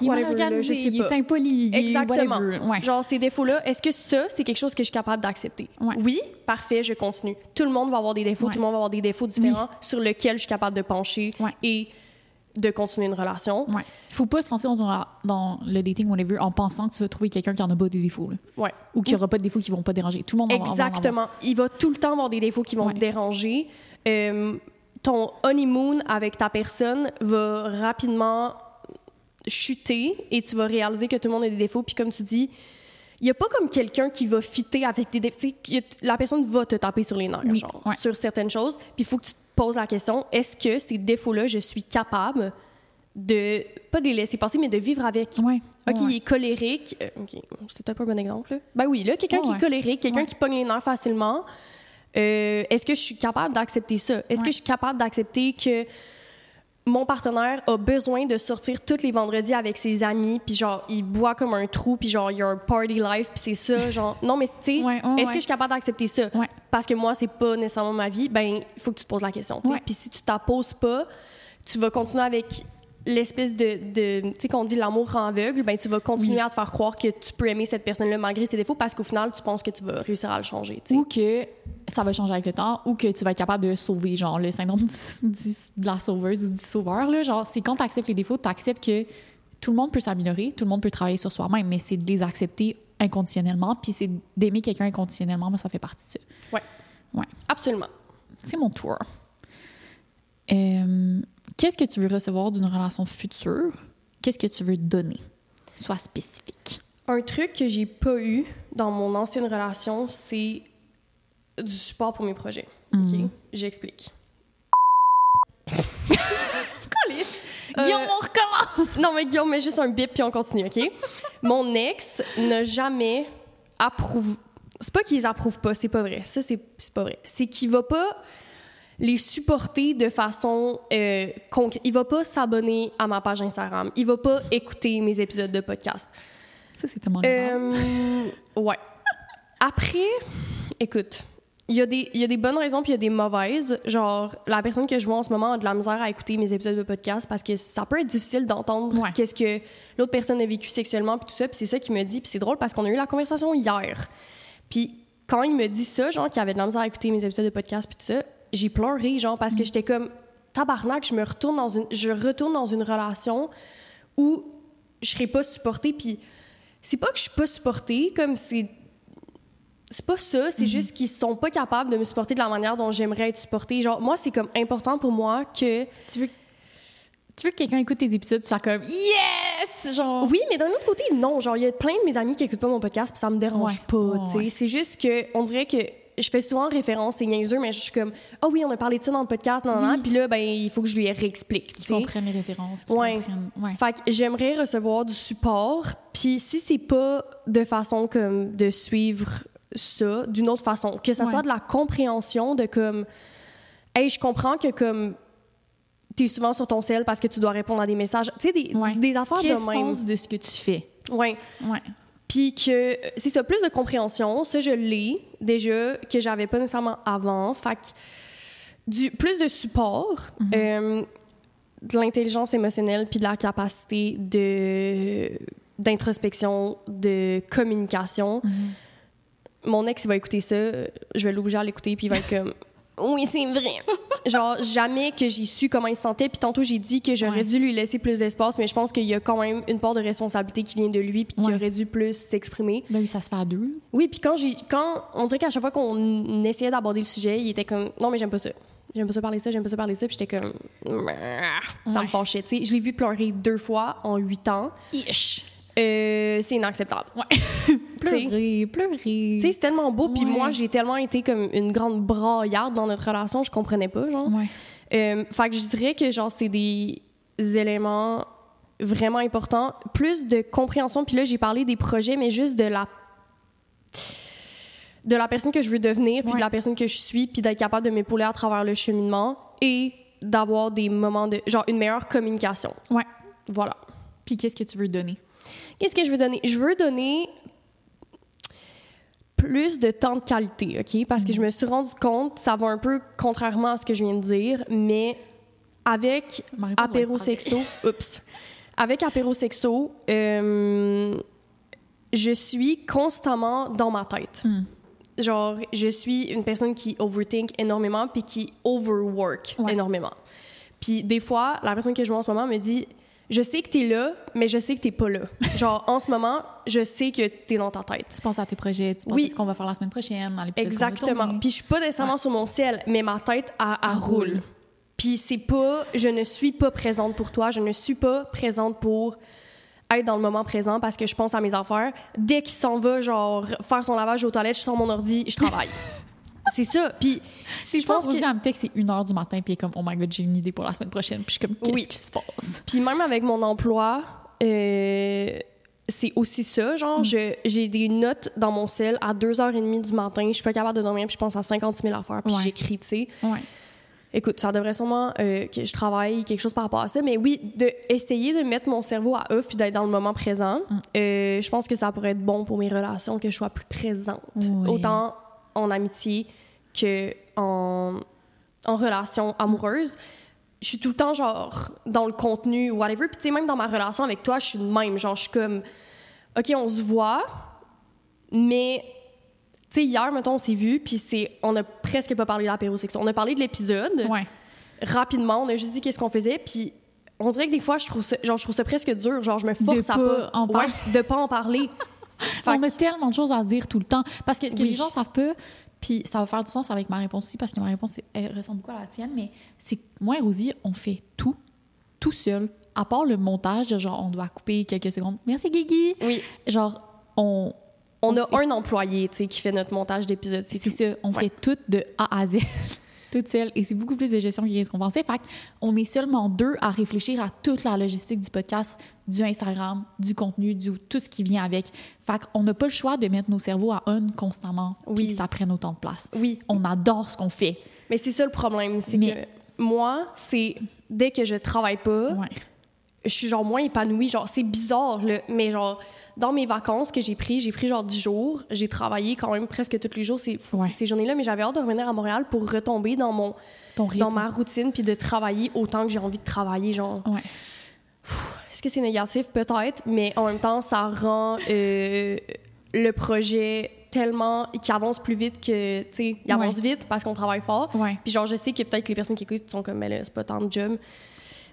Il est organisé, il est impoli, il Exactement. Ouais. Genre, ces défauts-là, est-ce que ça, c'est quelque chose que je suis capable d'accepter? Ouais. Oui, parfait, je continue. Tout le monde va avoir des défauts, Ouais. tout le monde va avoir des défauts différents sur lesquels je suis capable de pencher et de continuer une relation. Ouais. Faut pas se lancer dans, un- dans le dating, whatever, en pensant que tu vas trouver quelqu'un qui en a pas des défauts. là. Ouais. Ou qu'il n'y aura pas de défauts qui vont pas déranger. Tout le monde en va- en va en. Exactement. Il va tout le temps avoir des défauts qui vont te déranger. Euh, ton honeymoon avec ta personne va rapidement chuter et tu vas réaliser que tout le monde a des défauts. Puis comme tu dis, il n'y a pas comme quelqu'un qui va fitter avec tes défauts. La personne va te taper sur les nerfs, Oui, genre, ouais. sur certaines choses. Puis il faut que tu te poses la question, est-ce que ces défauts-là, je suis capable de, pas de les laisser passer, mais de vivre avec? Ouais. OK, ouais. il est colérique. Euh, OK, c'est peut-être pas un bon exemple. là. Ben oui, là, quelqu'un qui est colérique, quelqu'un qui pogne les nerfs facilement. euh, Est-ce que je suis capable d'accepter ça? Est-ce que je suis capable d'accepter que mon partenaire a besoin de sortir tous les vendredis avec ses amis, puis genre, il boit comme un trou, puis genre, il y a un party life, puis c'est ça, genre... Non, mais tu sais, Ouais, est-ce ouais. que je suis capable d'accepter ça? Ouais. Parce que moi, c'est pas nécessairement ma vie, ben, il faut que tu te poses la question, tu sais. Puis si tu t'en poses pas, tu vas continuer avec l'espèce de, de tu sais qu'on dit l'amour rend aveugle ben tu vas continuer Oui. à te faire croire que tu peux aimer cette personne là malgré ses défauts parce qu'au final tu penses que tu vas réussir à le changer tu sais. Ou que ça va changer avec le temps, ou que tu vas être capable de sauver, genre le syndrome du- du- de la sauveuse ou du sauveur. Là, genre, c'est quand tu acceptes les défauts, tu acceptes que tout le monde peut s'améliorer, tout le monde peut travailler sur soi-même, mais c'est de les accepter inconditionnellement, puis c'est d'aimer quelqu'un inconditionnellement, mais ça fait partie de ça. ouais Ouais. absolument C'est mon tour. Euh, Qu'est-ce que tu veux recevoir d'une relation future? Qu'est-ce que tu veux donner? Sois spécifique. un truc que j'ai pas eu dans mon ancienne relation c'est du support pour mes projets Mhm. ok j'explique Guillaume, on recommence! non mais Guillaume met juste un bip puis on continue ok? Mon ex n'a jamais approuvé c'est pas qu'ils approuvent pas c'est pas vrai ça c'est c'est pas vrai c'est qu'il va pas les supporter de façon euh, concrète. Il va pas s'abonner à ma page Instagram. Il va pas écouter mes épisodes de podcast. Ça, c'est tellement. Euh, ouais. Après, écoute, il y, a des- il y a des bonnes raisons puis il y a des mauvaises. Genre, la personne que je vois en ce moment a de la misère à écouter mes épisodes de podcast parce que ça peut être difficile d'entendre Ouais. qu'est-ce que l'autre personne a vécu sexuellement puis tout ça. Puis c'est ça qu'il me dit. Puis c'est drôle parce qu'on a eu la conversation hier. Puis quand il me dit ça, genre qu'il avait de la misère à écouter mes épisodes de podcast puis tout ça, j'ai pleuré, genre, parce que j'étais comme tabarnak, je me retourne dans une, je retourne dans une relation où je serais pas supportée. Puis c'est pas que je suis pas supportée, comme c'est. C'est pas ça, c'est juste qu'ils sont pas capables de me supporter de la manière dont j'aimerais être supportée. Genre, moi, c'est comme important pour moi que. Tu veux, tu veux que quelqu'un écoute tes épisodes, tu sois comme Yes! Genre. Oui, mais d'un autre côté, non. Genre, il y a plein de mes amis qui écoutent pas mon podcast, puis ça me dérange Ouais. pas, Ouais, tu sais. ouais. C'est juste que, on dirait que je fais souvent référence, c'est niaiseux, mais je suis comme, ah oui, on a parlé de ça dans le podcast, non, non, non. Oui. puis là, ben, il faut que je lui réexplique, tu Qu'ils comprennent les références, qu'ils Ouais. comprennent. Ouais. Fait que j'aimerais recevoir du support, puis si c'est pas de façon comme de suivre ça d'une autre façon, que ça Ouais. soit de la compréhension de comme, hey, je comprends que comme t'es souvent sur ton sel parce que tu dois répondre à des messages, tu sais, des, Ouais. des affaires Quel de même. sens de ce que tu fais? Ouais. Ouais. Puis que c'est ça, plus de compréhension, ça je l'ai déjà, que j'avais pas nécessairement avant. Fait que du, plus de support, euh, de l'intelligence émotionnelle, puis de la capacité de d'introspection, de communication. mon ex, il va écouter ça, je vais l'obliger à l'écouter, puis il va être comme. Oui, c'est vrai. Genre, jamais que j'ai su comment il se sentait. Puis tantôt, j'ai dit que j'aurais Ouais. dû lui laisser plus d'espace, mais je pense qu'il y a quand même une part de responsabilité qui vient de lui, puis qu'il Ouais. aurait dû plus s'exprimer. Ben oui, ça se fait à deux. Oui, puis quand j'ai. Quand, on dirait qu'à chaque fois qu'on essayait d'aborder le sujet, il était comme Non, mais j'aime pas ça. J'aime pas ça parler ça, j'aime pas ça parler ça. Puis j'étais comme. Ça Ouais. me fâchait. Tu sais, je l'ai vu pleurer deux fois en huit ans. Ish. Euh, c'est inacceptable. Ouais. pleurer, pleurer. Tu sais, c'est tellement beau. Puis moi, j'ai tellement été comme une grande braillarde dans notre relation, je comprenais pas, genre. Ouais. Euh, fait que je dirais que, genre, c'est des éléments vraiment importants. Plus de compréhension. Puis là, j'ai parlé des projets, mais juste de la de la personne que je veux devenir, puis Ouais. de la personne que je suis, puis d'être capable de m'épauler à travers le cheminement et d'avoir des moments de... genre, une meilleure communication. Ouais. Voilà. Puis qu'est-ce que tu veux donner? Qu'est-ce que je veux donner? Je veux donner plus de temps de qualité, OK? Parce que je me suis rendu compte, ça va un peu contrairement à ce que je viens de dire, mais avec être apérosexo, oups, avec apérosexo, euh, je suis constamment dans ma tête. Hmm. Genre, je suis une personne qui overthink énormément puis qui overwork Ouais. énormément. Puis des fois, la personne que je vois en ce moment me dit Je sais que t'es là, mais je sais que t'es pas là. Genre, en ce moment, je sais que t'es dans ta tête. Tu penses à tes projets, tu penses Oui. à ce qu'on va faire la semaine prochaine, dans l'épisode Exactement. Puis je suis pas nécessairement sur mon ciel, mais ma tête, elle Elle roule. roule. Puis c'est pas, je ne suis pas présente pour toi, je ne suis pas présente pour être dans le moment présent parce que je pense à mes affaires. Dès qu'il s'en va, genre, faire son lavage aux toilettes, je sors mon ordi, je travaille. c'est ça. Puis si je pense que... que... elle me texte, c'est 1 h du matin, puis elle est comme, oh my god, j'ai une idée pour la semaine prochaine. Puis je suis comme, qu'est-ce Oui. qui se passe? Puis même avec mon emploi, euh, c'est aussi ça. Genre, Mm. je- j'ai des notes dans mon cell à 2h30 du matin. Je suis pas capable de dormir, puis je pense à 50 000 affaires, puis Ouais. j'écris, tu sais. Ouais. Écoute, ça devrait sûrement euh, que je travaille quelque chose par rapport à ça. Mais oui, de essayer de mettre mon cerveau à off puis d'être dans le moment présent, Mm. euh, je pense que ça pourrait être bon pour mes relations, que je sois plus présente. Oui. Autant en amitié que en, en relation amoureuse. Je suis tout le temps, genre, dans le contenu, whatever. Puis, tu sais, même dans ma relation avec toi, je suis de même. Genre, je suis comme, OK, on se voit, mais tu sais, hier, mettons, on s'est vu, puis c'est, on a presque pas parlé de l'apérosexuel. On a parlé de l'épisode Ouais. rapidement, on a juste dit qu'est-ce qu'on faisait, puis on dirait que des fois, je trouve ça, genre, je trouve ça presque dur, genre, je me force à pas pas, en parler. ouais, de pas en parler. On a tellement de choses à se dire tout le temps. Parce que ce que Oui. les gens savent pas, puis ça va faire du sens avec ma réponse aussi, parce que ma réponse elle ressemble beaucoup à la tienne, mais c'est que moi et Rosie, on fait tout, tout seul. À part le montage, genre, on doit couper quelques secondes. Merci, Guigui! oui, Genre, on. on, On a fait- un employé, tu sais, qui fait notre montage d'épisodes, c'est ça, on Ouais. fait tout de A à Z, toute seule. Et c'est beaucoup plus de gestion qu'est-ce qu'on pensait. Fait on est seulement deux à réfléchir à toute la logistique du podcast, du Instagram, du contenu, du tout ce qui vient avec. Fait qu'on n'a pas le choix de mettre nos cerveaux à on constamment, puis Oui. que ça prenne autant de place. Oui, On adore ce qu'on fait. mais c'est ça le problème, c'est Mais- que moi, c'est dès que je travaille pas, Ouais. Je suis genre moins épanouie. Genre, c'est bizarre, là, mais genre, dans mes vacances que j'ai pris, j'ai pris genre 10 jours. J'ai travaillé quand même presque tous les jours ces, Ouais. ces journées-là, mais j'avais hâte de revenir à Montréal pour retomber dans mon dans ma routine puis de travailler autant que j'ai envie de travailler. Genre, Ouais. est-ce que c'est négatif? Peut-être, mais en même temps, ça rend euh, le projet tellement. qui avance plus vite que. Tu sais, il avance vite parce qu'on travaille fort. Puis genre, je sais que peut-être que les personnes qui écoutent sont comme, mais là, c'est pas tant de job.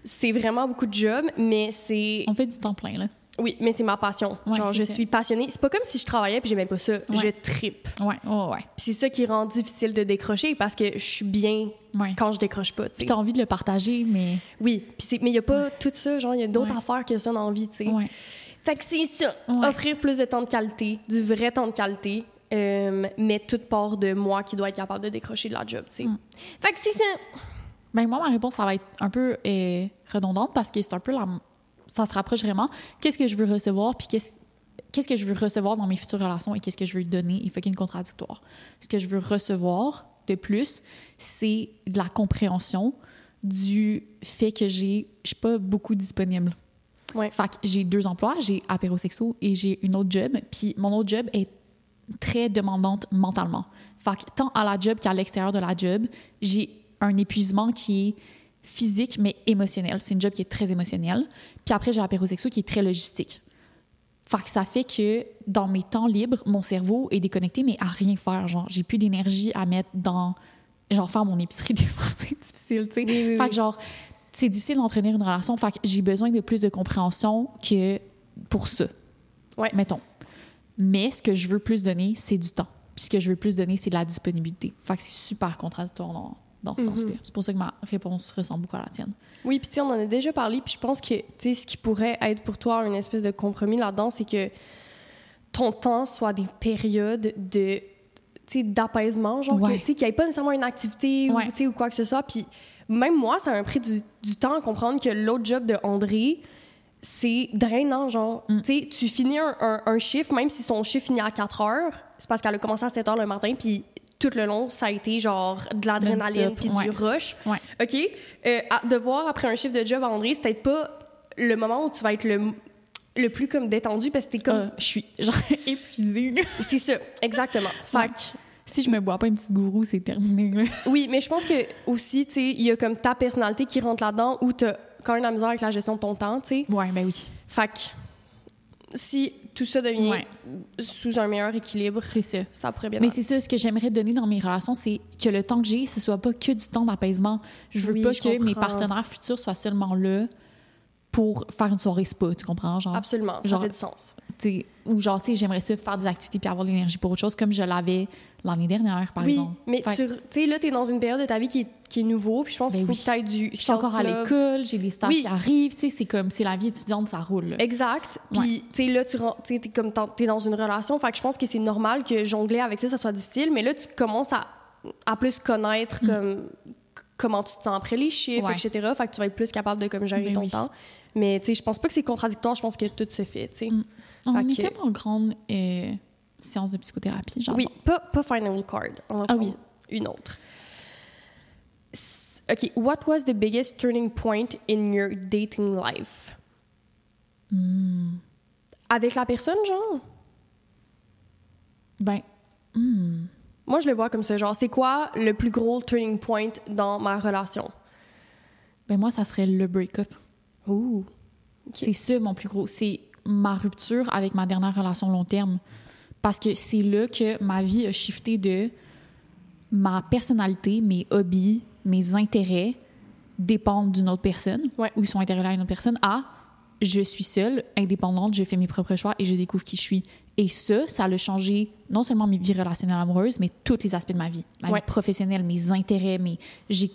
C'est vraiment beaucoup de job, mais c'est. On fait du temps plein, là. Oui, mais c'est ma passion. Ouais, genre, je ça. suis passionnée. C'est pas comme si je travaillais puis j'aimais pas ça. Je trippe. Ouais, ouais, ouais. Puis c'est ça qui rend difficile de décrocher parce que je suis bien Ouais. quand je décroche pas, tu Puis t'as envie de le partager, mais. Oui, puis c'est- mais il y a pas tout ça, genre, il y a d'autres affaires que ça dans la vie, tu sais. Ouais. Fait que c'est ça. Offrir plus de temps de qualité, du vrai temps de qualité, euh, mais toute part de moi qui doit être capable de décrocher de la job, tu sais. Mm. Fait que c'est ça. Ben moi, ma réponse, ça va être un peu euh, redondante parce que c'est un peu la... Ça se rapproche vraiment. Qu'est-ce que je veux recevoir, puis qu'est-ce qu'est-ce que je veux recevoir dans mes futures relations et qu'est-ce que je veux donner. Il faut qu'il y ait une contradictoire. Ce que je veux recevoir de plus, c'est de la compréhension du fait que j'ai, je suis pas beaucoup disponible. Ouais. Fait que j'ai deux emplois, j'ai apérosexo et j'ai une autre job. Puis mon autre job est très demandante mentalement. Fait que tant à la job qu'à l'extérieur de la job, j'ai un épuisement qui est physique mais émotionnel. C'est une job qui est très émotionnelle. Puis après, j'ai apérosexo qui est très logistique. Fait que ça fait que dans mes temps libres, mon cerveau est déconnecté, mais à rien faire. Genre, j'ai plus d'énergie à mettre dans. Genre, faire mon épicerie, des c'est difficile, tu sais. Oui, oui, fait oui. que, genre, c'est difficile d'entretenir une relation. Fait que j'ai besoin de plus de compréhension que pour ça. Ouais. Mettons. Mais ce que je veux plus donner, c'est du temps. Puis ce que je veux plus donner, c'est de la disponibilité. Fait que c'est super contradictoire dans, ce sens-là. C'est pour ça que ma réponse ressemble beaucoup à la tienne. Oui, puis tu sais, on en a déjà parlé, puis je pense que, tu sais, ce qui pourrait être pour toi une espèce de compromis là-dedans, c'est que ton temps soit des périodes de, d'apaisement, genre, Ouais. qu'il n'y ait pas nécessairement une activité ou, Ouais. sais, ou quoi que ce soit. Puis même moi, ça m'a pris du, du temps à comprendre que l'autre job de André, c'est drainant, genre. Mm. Tu sais, tu finis un, un, un chiffre, même si son chiffre finit à 4 heures, c'est parce qu'elle a commencé à 7 heures le matin, puis tout le long, ça a été genre de l'adrénaline puis ouais. du rush. Ouais. OK? Euh, à- de voir après un chiffre de job à André, c'est peut-être pas le moment où tu vas être le, le plus comme détendu parce que t'es comme. Euh, je suis genre épuisée. C'est ça, exactement. Fait que, Si je me bois pas une petite gourou, c'est terminé. là. oui, mais je pense que aussi, tu sais, il y a comme ta personnalité qui rentre là-dedans où t'as quand même la misère avec la gestion de ton temps, tu sais. Ouais, ben oui. Fait que, si tout ça devient Ouais. sous un meilleur équilibre, C'est ça. ça pourrait bien Mais c'est ça, ce que j'aimerais donner dans mes relations, c'est que le temps que j'ai, ce soit pas que du temps d'apaisement. Je veux Oui, pas je que mes partenaires futurs soient seulement là pour faire une soirée spa, tu comprends? Genre, Absolument, ça genre- fait du sens. tu ou genre, tu sais, j'aimerais ça faire des activités puis avoir de l'énergie pour autre chose, comme je l'avais l'année dernière, par oui, exemple. mais tu tu sais, là, t'es dans une période de ta vie qui est, qui est nouveau, puis je pense Ben qu'il faut oui. que t'ailles du je suis encore à l'école, j'ai des stages Oui. qui arrivent, tu sais, c'est comme, c'est la vie étudiante, ça roule. là. Exact. Puis, tu sais, là, tu tu t'es comme t'es dans une relation. Fait que je pense que c'est normal que jongler avec ça, ça soit difficile. Mais là, tu commences à, à plus connaître comme comment tu te sens après les chiffres, Ouais. etc. Fait que tu vas être plus capable de comme gérer Ben ton oui. temps. Mais, tu sais, je pense pas que c'est contradictoire. Je pense que tout se fait, tu sais. On Fait est que- comme en grande euh, séance de psychothérapie, genre. Oui, pas, pas Final Card. On Ah oui. Une autre. OK. What was the biggest turning point in your dating life? Hmm. Avec la personne, genre? Ben, hmm. Moi, je le vois comme ça. Genre, c'est quoi le plus gros turning point dans ma relation? ben moi, ça serait le break-up. Ouh. C'est ça mon plus gros. C'est ma rupture avec ma dernière relation long terme. Parce que c'est là que ma vie a shifté de ma personnalité, mes hobbies, mes intérêts dépendent d'une autre personne Ouais. ou ils sont intéressés à une autre personne à je suis seule, indépendante, je fais mes propres choix et je découvre qui je suis. Et ça, ça a changé non seulement mes vies relationnelles amoureuses, mais tous les aspects de ma vie. Ma Ouais. vie professionnelle, mes intérêts, mes... j'ai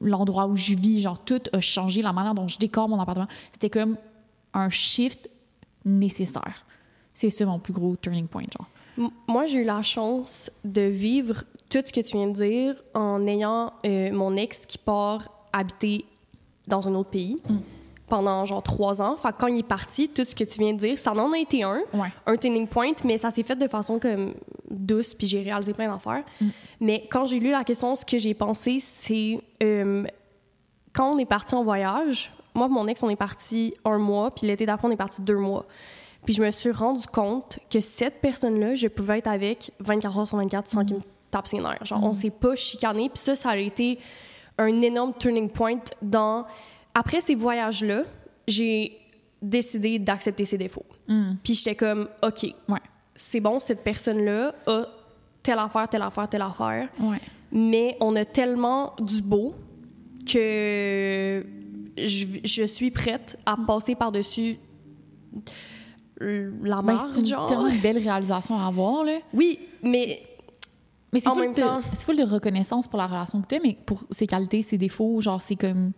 l'endroit où je vis, genre tout a changé, la manière dont je décore mon appartement. C'était comme un shift nécessaire. C'est ça mon plus gros turning point, genre. M- Moi, j'ai eu la chance de vivre tout ce que tu viens de dire en ayant euh, mon ex qui part habiter dans un autre pays pendant genre trois ans. Fait que quand il est parti, tout ce que tu viens de dire, ça en a été un. Ouais. un turning point, mais ça s'est fait de façon comme douce, puis j'ai réalisé plein d'affaires. Mais quand j'ai lu la question, ce que j'ai pensé, c'est euh, quand on est parti en voyage, moi et mon ex, on est parti un mois, puis l'été d'après, on est parti deux mois. Puis je me suis rendu compte que cette personne-là, je pouvais être avec 24 heures sur 24 sans qu'il me tape ses nerfs. Genre, on s'est pas chicané, puis ça, ça a été un énorme turning point dans... Après ces voyages-là, j'ai décidé d'accepter ses défauts. Puis j'étais comme, OK, Ouais. c'est bon, cette personne-là a telle affaire, telle affaire, telle affaire, Ouais. mais on a tellement du beau que je, je suis prête à passer par-dessus la Ben, marge, c'est tellement une belle réalisation à avoir, là. Oui, mais Mais full de, c'est full de reconnaissance pour la relation que tu as, mais pour ses qualités, ses défauts, genre, c'est comme.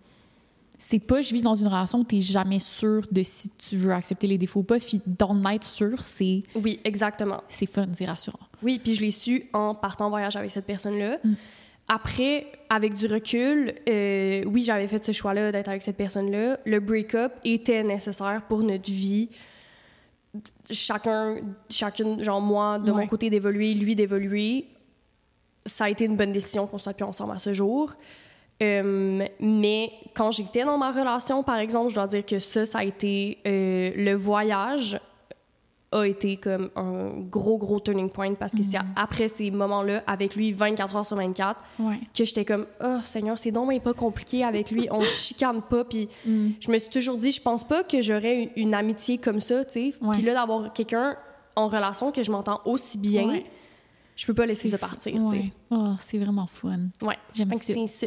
C'est pas, je vis dans une relation où tu jamais sûr de si tu veux accepter les défauts ou pas. Puis d'en être sûr, c'est, oui, exactement. c'est fun, c'est rassurant. Oui, puis je l'ai su en partant en voyage avec cette personne-là. Après, avec du recul, euh, oui, j'avais fait ce choix-là d'être avec cette personne-là. Le break-up était nécessaire pour notre vie. Chacun, chacune, genre moi, de Ouais. mon côté, d'évoluer, lui d'évoluer. Ça a été une bonne décision qu'on soit plus ensemble à ce jour. Euh, mais quand j'étais dans ma relation, par exemple, je dois dire que ça, ça a été euh, le voyage a été comme un gros, gros turning point parce que c'est après ces moments-là, avec lui 24 heures sur 24, Ouais. que j'étais comme, oh Seigneur, c'est donc pas compliqué avec lui, on chicane pas. Puis je me suis toujours dit, je pense pas que j'aurais une, une amitié comme ça, tu sais. Ouais. Puis là, d'avoir quelqu'un en relation que je m'entends aussi bien, Ouais. je peux pas laisser ça partir, tu sais. Oh, c'est vraiment fun. Ouais. J'aime ça.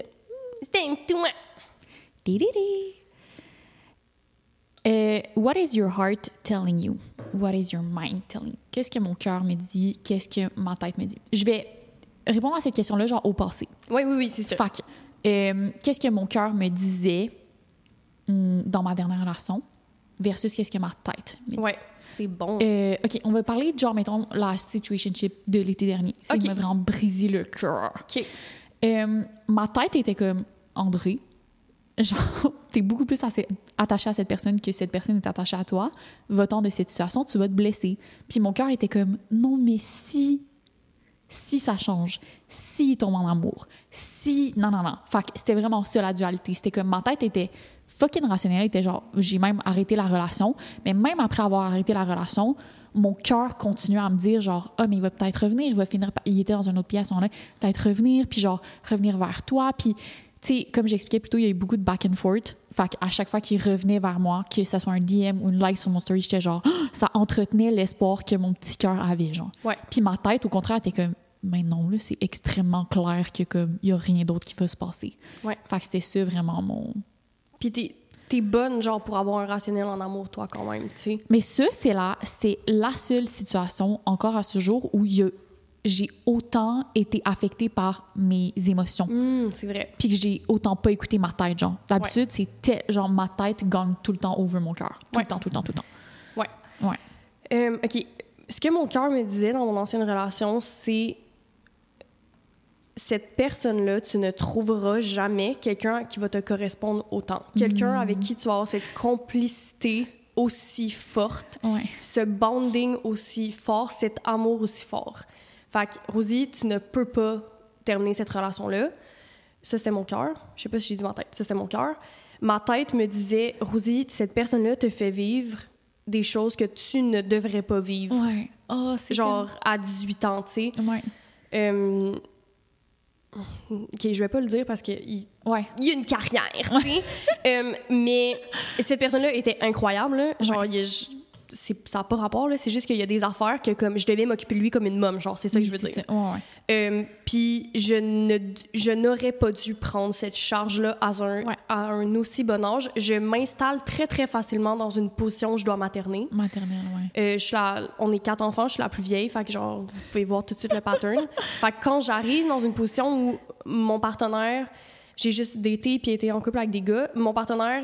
Euh, what is your heart telling you? What is your mind telling you? Qu'est-ce que mon cœur me dit? Qu'est-ce que ma tête me dit? Je vais répondre à cette question-là, genre au passé. Oui, oui, oui, c'est ça. Fait euh, qu'est-ce que mon cœur me disait hum, dans ma dernière relation versus qu'est-ce que ma tête me dit? Ouais, c'est bon. Euh, OK, on va parler de genre, mettons, la situationship de l'été dernier. Ça OK. m'a vraiment brisé le cœur. OK. Ma tête était comme André. Genre, t'es beaucoup plus attaché à cette personne que cette personne est attachée à toi. Va-t'en de cette situation, tu vas te blesser. Puis mon cœur était comme non, mais si, si ça change, si il tombe en amour, si. Non, non, non. Fait que c'était vraiment ça la dualité. C'était comme ma tête était fucking rationnelle. Elle était genre, j'ai même arrêté la relation. Mais même après avoir arrêté la relation, mon cœur continuait à me dire genre ah mais il va peut-être revenir il va finir par... il était dans un autre pièce à ce moment-là peut-être revenir puis genre revenir vers toi puis tu sais comme j'expliquais plus tôt il y a eu beaucoup de back and forth fait à chaque fois qu'il revenait vers moi que ce soit un DM ou une like sur mon story j'étais genre Ah! ça entretenait l'espoir que mon petit cœur avait genre Ouais. puis ma tête au contraire était comme mais non là c'est extrêmement clair que comme il y a rien d'autre qui va se passer Ouais. fait que c'était ça vraiment mon Puis t'es, bonne, genre, pour avoir un rationnel en amour, toi, quand même, tu sais. Mais ça, c'est la, c'est la seule situation encore à ce jour où j'ai autant été affectée par mes émotions. Hum, c'est vrai. Puis que j'ai autant pas écouté ma tête, genre. D'habitude, c'était genre ma tête gagne tout le temps over mon cœur. Tout Ouais. le temps, tout le temps, tout le temps. Ouais. Ouais. Euh, OK. Ce que mon cœur me disait dans mon ancienne relation, c'est cette personne-là, tu ne trouveras jamais quelqu'un qui va te correspondre autant. Quelqu'un avec qui tu vas avoir cette complicité aussi forte, Ouais. ce bonding aussi fort, cet amour aussi fort. Fait que, Rosie, tu ne peux pas terminer cette relation-là. Ça, c'était mon cœur. Je sais pas si j'ai dit ma tête. Ça, c'était mon cœur. Ma tête me disait, Rosie, cette personne-là te fait vivre des choses que tu ne devrais pas vivre. Ouais. Oh, Genre à 18 ans, tu sais. Ouais. Euh, OK, je vais pas le dire parce qu'il il Ouais. y a une carrière, tu sais. Euh, mais cette personne-là était incroyable, là. Genre, il y a- je- ça n'a pas rapport, là. C'est juste qu'il y a des affaires que comme je devais m'occuper de lui comme une môme, genre, c'est ça que je veux dire. Euh, Puis je ne, je n'aurais pas dû prendre cette charge-là à un, Ouais. à un aussi bon âge. Je m'installe très, très facilement dans une position où je dois materner. Maternelle, ouais. Euh, je suis la- on est quatre enfants, je suis la plus vieille, fait que genre, vous pouvez voir tout de suite le pattern. fait que quand j'arrive dans une position où mon partenaire, j'ai juste daté puis été en couple avec des gars, mon partenaire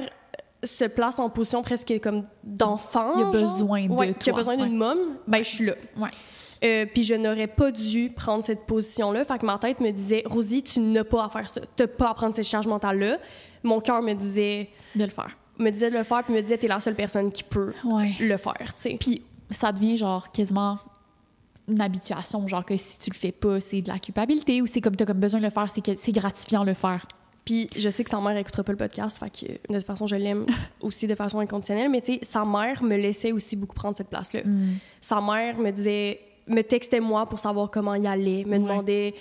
se place en position presque comme d'enfant. Il a genre. besoin de Ouais, Qui a toi, besoin d'une ouais. môme, ben je suis là. Ouais. Euh, puis je n'aurais pas dû prendre cette position-là. Fait que ma tête me disait, Rosie, tu n'as pas à faire ça. Tu n'as pas à prendre cette charge mentale-là. Mon cœur me disait, De le faire. me disait de le faire, puis me disait, t'es la seule personne qui peut Ouais. le faire, tu sais. Puis ça devient genre quasiment une habituation, genre que si tu le fais pas, c'est de la culpabilité ou c'est comme t'as comme besoin de le faire, c'est que c'est gratifiant de le faire. Puis je sais que sa mère écoutera pas le podcast, fait que de toute façon, je l'aime aussi de façon inconditionnelle. Mais tu sais, sa mère me laissait aussi beaucoup prendre cette place-là. Mm. Sa mère me disait, me textait moi pour savoir comment il allait, me demandait,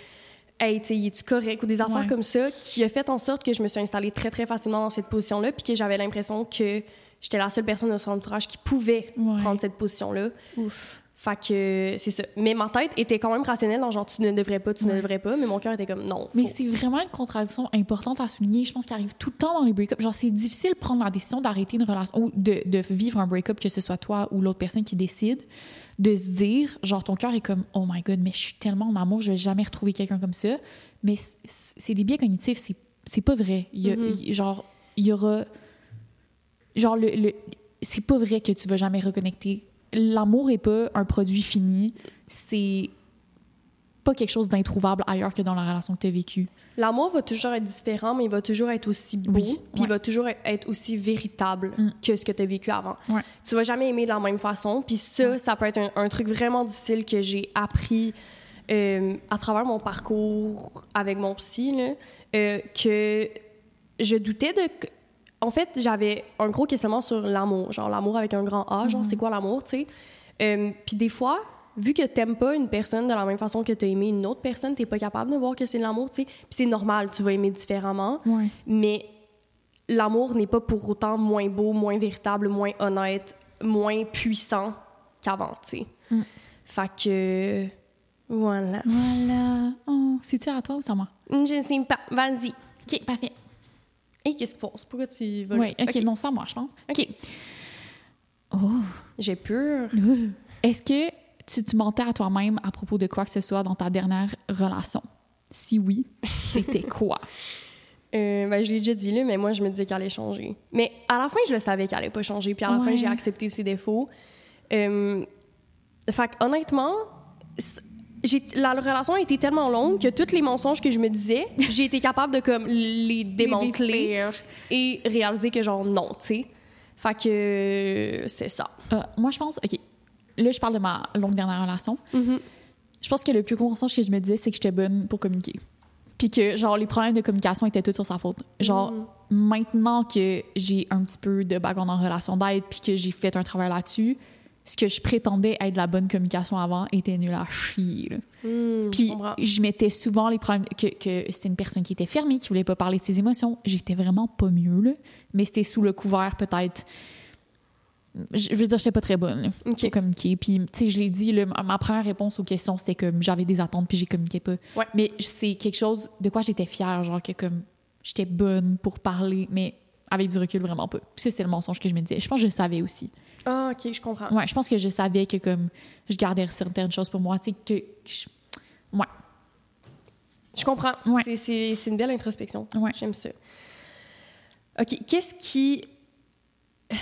hey, tu sais, es-tu correct ou des affaires Ouais. comme ça, qui a fait en sorte que je me suis installée très, très facilement dans cette position-là, puis que j'avais l'impression que j'étais la seule personne de son entourage qui pouvait Ouais. prendre cette position-là. Ouf. Fait que c'est ça. Mais ma tête était quand même rationnelle, dans genre, tu ne devrais pas, tu ne devrais pas, mais mon cœur était comme, non. Mais c'est vraiment une contradiction importante à souligner. Je pense qu'il arrive tout le temps dans les break-ups. Genre, c'est difficile de prendre la décision d'arrêter une relation ou de, de vivre un break-up, que ce soit toi ou l'autre personne qui décide, de se dire, genre, ton cœur est comme, oh my god, mais je suis tellement en amour, je vais jamais retrouver quelqu'un comme ça. Mais c'est des biais cognitifs, c'est, pas vrai. Il y a- Mhm. il- genre, il y aura. Genre, le, le- c'est pas vrai que tu vas jamais reconnecter. L'amour est pas un produit fini. C'est pas quelque chose d'introuvable ailleurs que dans la relation que tu as vécue. L'amour va toujours être différent, mais il va toujours être aussi beau, Oui, puis ouais. Mm. il va toujours être aussi véritable que ce que tu as vécu avant. Ouais. Tu vas jamais aimer de la même façon, puis ça, ça peut être un, un truc vraiment difficile que j'ai appris euh, à travers mon parcours avec mon psy, là, euh, que je doutais de... En fait, j'avais un gros questionnement sur l'amour, genre l'amour avec un grand A, genre c'est quoi l'amour, tu sais? Euh, Puis des fois, vu que t'aimes pas une personne de la même façon que t'as aimé une autre personne, t'es pas capable de voir que c'est de l'amour, tu sais. Puis c'est normal, tu vas aimer différemment. Ouais. Mais l'amour n'est pas pour autant moins beau, moins véritable, moins honnête, moins puissant qu'avant, tu sais. Mm. Fait que... Voilà. Voilà. Oh, c'est-tu à toi ou c'est à moi? Je sais pas. Vas-y. OK, parfait. Et qu'est-ce qui se passe? Pourquoi tu vas Oui? OK, non, à moi, je pense. OK. Oh. J'ai peur. Est-ce que tu te mentais à toi-même à propos de quoi que ce soit dans ta dernière relation? Si oui, c'était quoi? Euh, ben, je l'ai déjà dit là, mais moi, je me disais qu'elle allait changer. Mais à la fin, je le savais qu'elle allait pas changer. Puis à la fin, j'ai accepté ses défauts. Euh, fait honnêtement, la relation a été tellement longue que tous les mensonges que je me disais, j'ai été capable de comme les démanteler et réaliser que genre non, tu sais. Fait que euh, c'est ça. Euh, moi, je pense, OK, là, je parle de ma longue dernière relation. Mhm. Je pense que le plus gros mensonge que je me disais, c'est que j'étais bonne pour communiquer. Puis que, genre, les problèmes de communication étaient tous sur sa faute. Genre, Mhm. maintenant que j'ai un petit peu de background en relation d'aide, puis que j'ai fait un travail là-dessus, ce que je prétendais être de la bonne communication avant était nul à chier. Hmm, Puis je mettais souvent les problèmes que, que c'était une personne qui était fermée, qui voulait pas parler de ses émotions. J'étais vraiment pas mieux, là. Mais c'était sous le couvert, peut-être. Je je veux dire, j'étais pas très bonne là, Ok. pour communiquer. Puis, tu sais, je l'ai dit, ma première réponse aux questions, c'était que j'avais des attentes puis j'ai communiqué pas. Ouais. Mais c'est quelque chose de quoi j'étais fière, genre que comme j'étais bonne pour parler, mais avec du recul, vraiment pas. Puis ça, c'est le mensonge que je me disais. Je pense que je le savais aussi. Ah, ok, je comprends. Ouais, je pense que je savais que comme je gardais certaines choses pour moi, tu sais, que... je- Ouais. Je comprends. Ouais. C'est- une belle introspection. Ouais. J'aime ça. OK. Qu'est-ce qui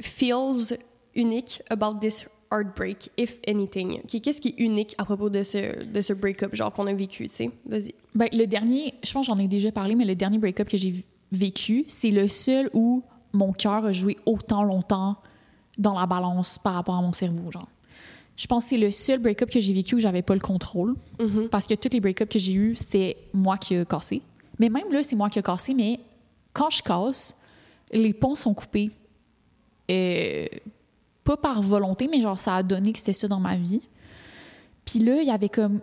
feels unique about this heartbreak, if anything? OK, Qu'est-ce qui est unique à propos de ce, de ce break-up, genre qu'on a vécu, tu sais? Vas-y. Ben, le dernier, je pense que j'en ai déjà parlé, mais le dernier break-up que j'ai vécu, c'est le seul où mon cœur a joué autant longtemps dans la balance par rapport à mon cerveau, genre. Je pense que c'est le seul break-up que j'ai vécu où j'avais pas le contrôle. Mhm. Parce que tous les break-ups que j'ai eus, c'est moi qui ai cassé. Mais même là, c'est moi qui ai cassé, mais quand je casse, les ponts sont coupés. Euh, pas par volonté, mais genre, ça a donné que c'était ça dans ma vie. Puis là, il y avait comme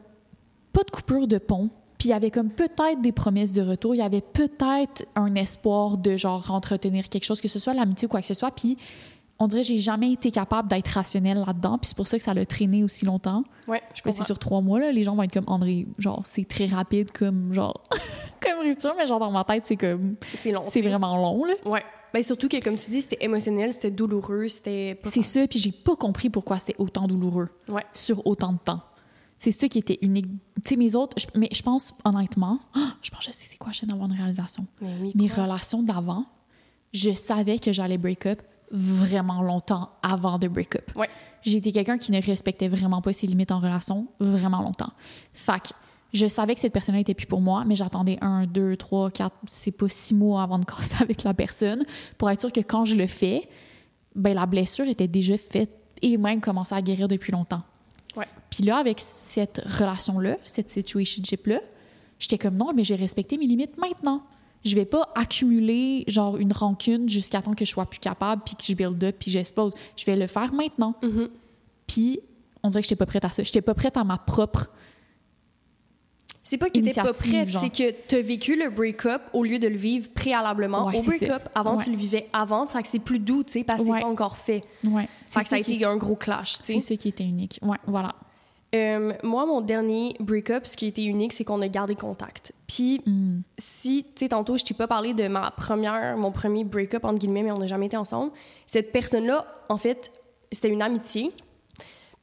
pas de coupure de pont. Puis il y avait comme peut-être des promesses de retour. Il y avait peut-être un espoir de genre entretenir quelque chose, que ce soit l'amitié ou quoi que ce soit. Puis on dirait que j'ai jamais été capable d'être rationnelle là-dedans. Puis c'est pour ça que ça l'a traîné aussi longtemps. Ouais, je Mais comprends. c'est sur trois mois, là, les gens vont être comme André, genre, c'est très rapide comme, genre, comme rupture, mais genre, dans ma tête, c'est comme, C'est long. c'est vraiment long, là. Ouais. Ben, surtout que, comme tu dis, c'était émotionnel, c'était douloureux, c'était. C'est ça, puis j'ai pas compris pourquoi c'était autant douloureux Ouais. sur autant de temps. C'est ça qui était unique. Tu sais, mes autres, je- mais je pense, honnêtement, je pense que je sais c'est quoi, je viens d'avoir une réalisation. Mais oui, Mes relations d'avant, je savais que j'allais break up vraiment longtemps avant de break up. Ouais. J'ai été quelqu'un qui ne respectait vraiment pas ses limites en relation vraiment longtemps. Que je savais que cette personne-là était plus pour moi, mais j'attendais un, deux, trois, quatre, c'est pas six mois avant de casser avec la personne pour être sûr que quand je le fais, ben la blessure était déjà faite et même commençait à guérir depuis longtemps. Ouais. Puis là, avec cette relation-là, cette situationship-là, j'étais comme non, mais j'ai respecté mes limites maintenant. Je vais pas accumuler genre une rancune jusqu'à temps que je sois plus capable puis que je build up puis j'explose. Je vais le faire maintenant. Mhm. Puis on dirait que j'étais pas prête à ça. J'étais pas prête à ma propre. C'est pas que t'étais pas prête, c'est que t'as vécu le break-up au lieu de le vivre préalablement Ouais, au c'est break-up. Avant, Ouais. tu le vivais avant, fait que c'est plus doux, tu sais, parce que Ouais. c'est pas encore fait. Ouais. Fait que ça a été un gros clash, tu C'est sais. ça qui était unique. Ouais, voilà. Euh, moi, mon dernier break-up, ce qui était unique, c'est qu'on a gardé contact. Puis, Hmm. si, tu sais, tantôt, je t'ai pas parlé de ma première, mon premier break-up, entre guillemets, mais on n'a jamais été ensemble. Cette personne-là, en fait, c'était une amitié.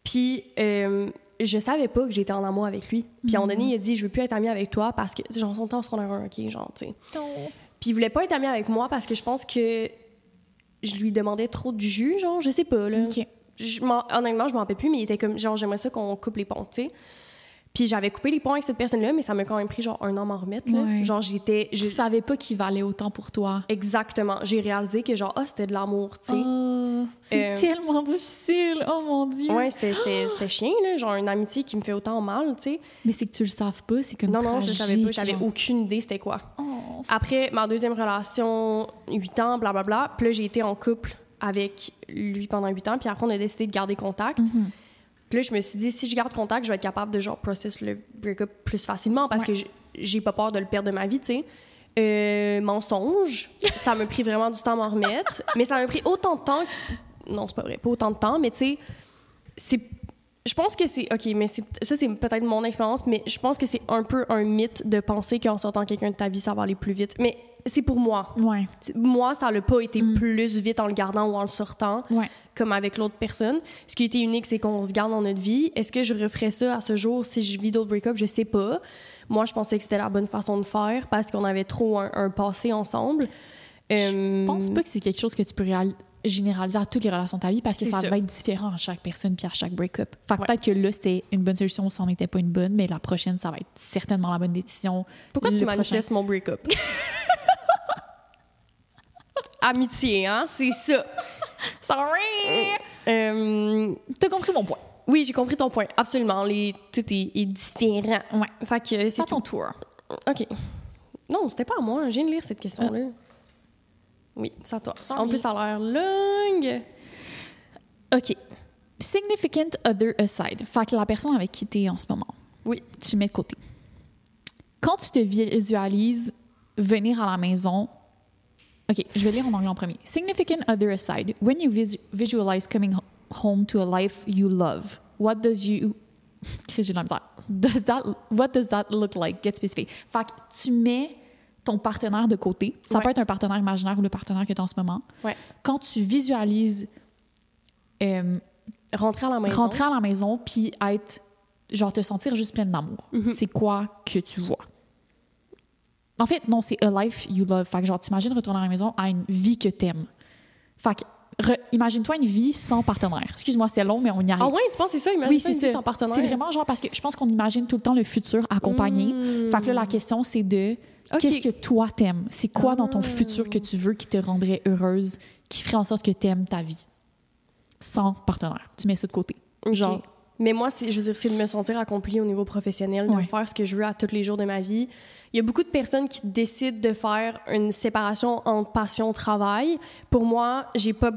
Puis, euh, je savais pas que j'étais en amour avec lui. Puis, à un moment donné, il a dit, je veux plus être amie avec toi parce que, genre, son temps, qu'on a un, ok, genre, tu sais. Puis, il voulait pas être ami avec moi parce que je pense que je lui demandais trop du jus, genre, je sais pas, là. OK. Je honnêtement, je m'en rappelle plus, mais il était comme, genre, j'aimerais ça qu'on coupe les ponts, tu sais. Puis j'avais coupé les ponts avec cette personne-là, mais ça m'a quand même pris, genre, un an à m'en remettre, là. Ouais. Genre, j'étais... Je savais pas qu'il valait autant pour toi. Exactement. J'ai réalisé que, genre, ah, c'était de l'amour, tu sais. Oh, c'est Euh, tellement difficile. Oh mon Dieu. Ouais, c'était- c'était chien, là. Genre, une amitié qui me fait autant mal, tu sais. Mais c'est que tu le saves pas. C'est comme Non, non, je savais pas. tragique, J'avais genre. aucune idée c'était quoi. Oh. Après ma deuxième relation, 8 ans, blablabla, puis là, j'ai été en couple avec lui pendant huit ans, puis après, on a décidé de garder contact. Puis là, je me suis dit, si je garde contact, je vais être capable de genre process le break-up plus facilement parce Ouais. que j'ai- j'ai pas peur de le perdre de ma vie, tu sais. Euh, mensonge, ça m'a pris vraiment du temps à m'en remettre, mais ça m'a pris autant de temps. que- Non, c'est pas vrai, pas autant de temps, mais tu sais, c'est. Je pense que c'est. OK, mais ça, c'est peut-être mon expérience, mais je pense que c'est un peu un mythe de penser qu'en sortant quelqu'un de ta vie, ça va aller plus vite. Mais c'est pour moi. Ouais. Moi, ça n'a pas été plus vite en le gardant ou en le sortant Ouais. comme avec l'autre personne. Ce qui été unique, c'est qu'on se garde dans notre vie. Est-ce que je referais ça à ce jour si je vis d'autres break-ups? Je sais pas. Moi, je pensais que c'était la bonne façon de faire parce qu'on avait trop un, un passé ensemble. Je Euh, pense pas que c'est quelque chose que tu peux réal- généraliser à toutes les relations de ta vie parce que ça ça. va être différent à chaque personne puis à chaque break-up. Fait que Ouais. peut-être que là, c'était une bonne solution, ça n'en était pas une bonne, mais la prochaine, ça va être certainement la bonne décision. Pourquoi Le tu manifestes mon break-up? Amitié, hein? C'est ça. Sorry! Euh, T'as compris mon point. oui, j'ai compris ton point. Absolument. Les, tout est, est différent. Ouais. Fait que c'est ton tour. OK. Non, c'était pas à moi. Je viens de lire cette question-là. Oui, c'est à toi. En plus, ça a l'air longue. OK. Significant other aside. Fait que la personne avec qui t'es en ce moment, Oui. tu mets de côté. Quand tu te visualises venir à la maison, OK, je vais lire en anglais en premier. Significant other aside, when you vis- visualize coming ho- home to a life you love, what does you. Does that, what does that look like? Get specific. Fait que tu mets ton partenaire de côté. Ça Ouais. peut être un partenaire imaginaire ou le partenaire que tu as en ce moment. Ouais. Quand tu visualises euh, Rentrer à la maison. rentrer à la maison puis être genre te sentir juste pleine d'amour. Mhm. C'est quoi que tu vois? En fait, non, c'est a life you love. Fait que genre t'imagines retourner à la maison à une vie que t'aimes. Fait que imagine-toi une vie sans partenaire. Excuse-moi, c'est long mais on y arrive. Ah ouais, tu penses que c'est ça? Imagine oui, ça, une vie ça. sans partenaire. C'est vraiment genre parce que je pense qu'on imagine tout le temps le futur accompagné. Mm. Fait que là la question c'est de Qu'est-ce que toi t'aimes? C'est quoi dans ton Ah. futur que tu veux qui te rendrait heureuse, qui ferait en sorte que t'aimes ta vie? Sans partenaire. Tu mets ça de côté. Ok? Genre Mais moi, je veux dire, c'est de me sentir accomplie au niveau professionnel, de Ouais. faire ce que je veux à tous les jours de ma vie. Il y a beaucoup de personnes qui décident de faire une séparation entre passion-travail. Pour moi, j'ai pas.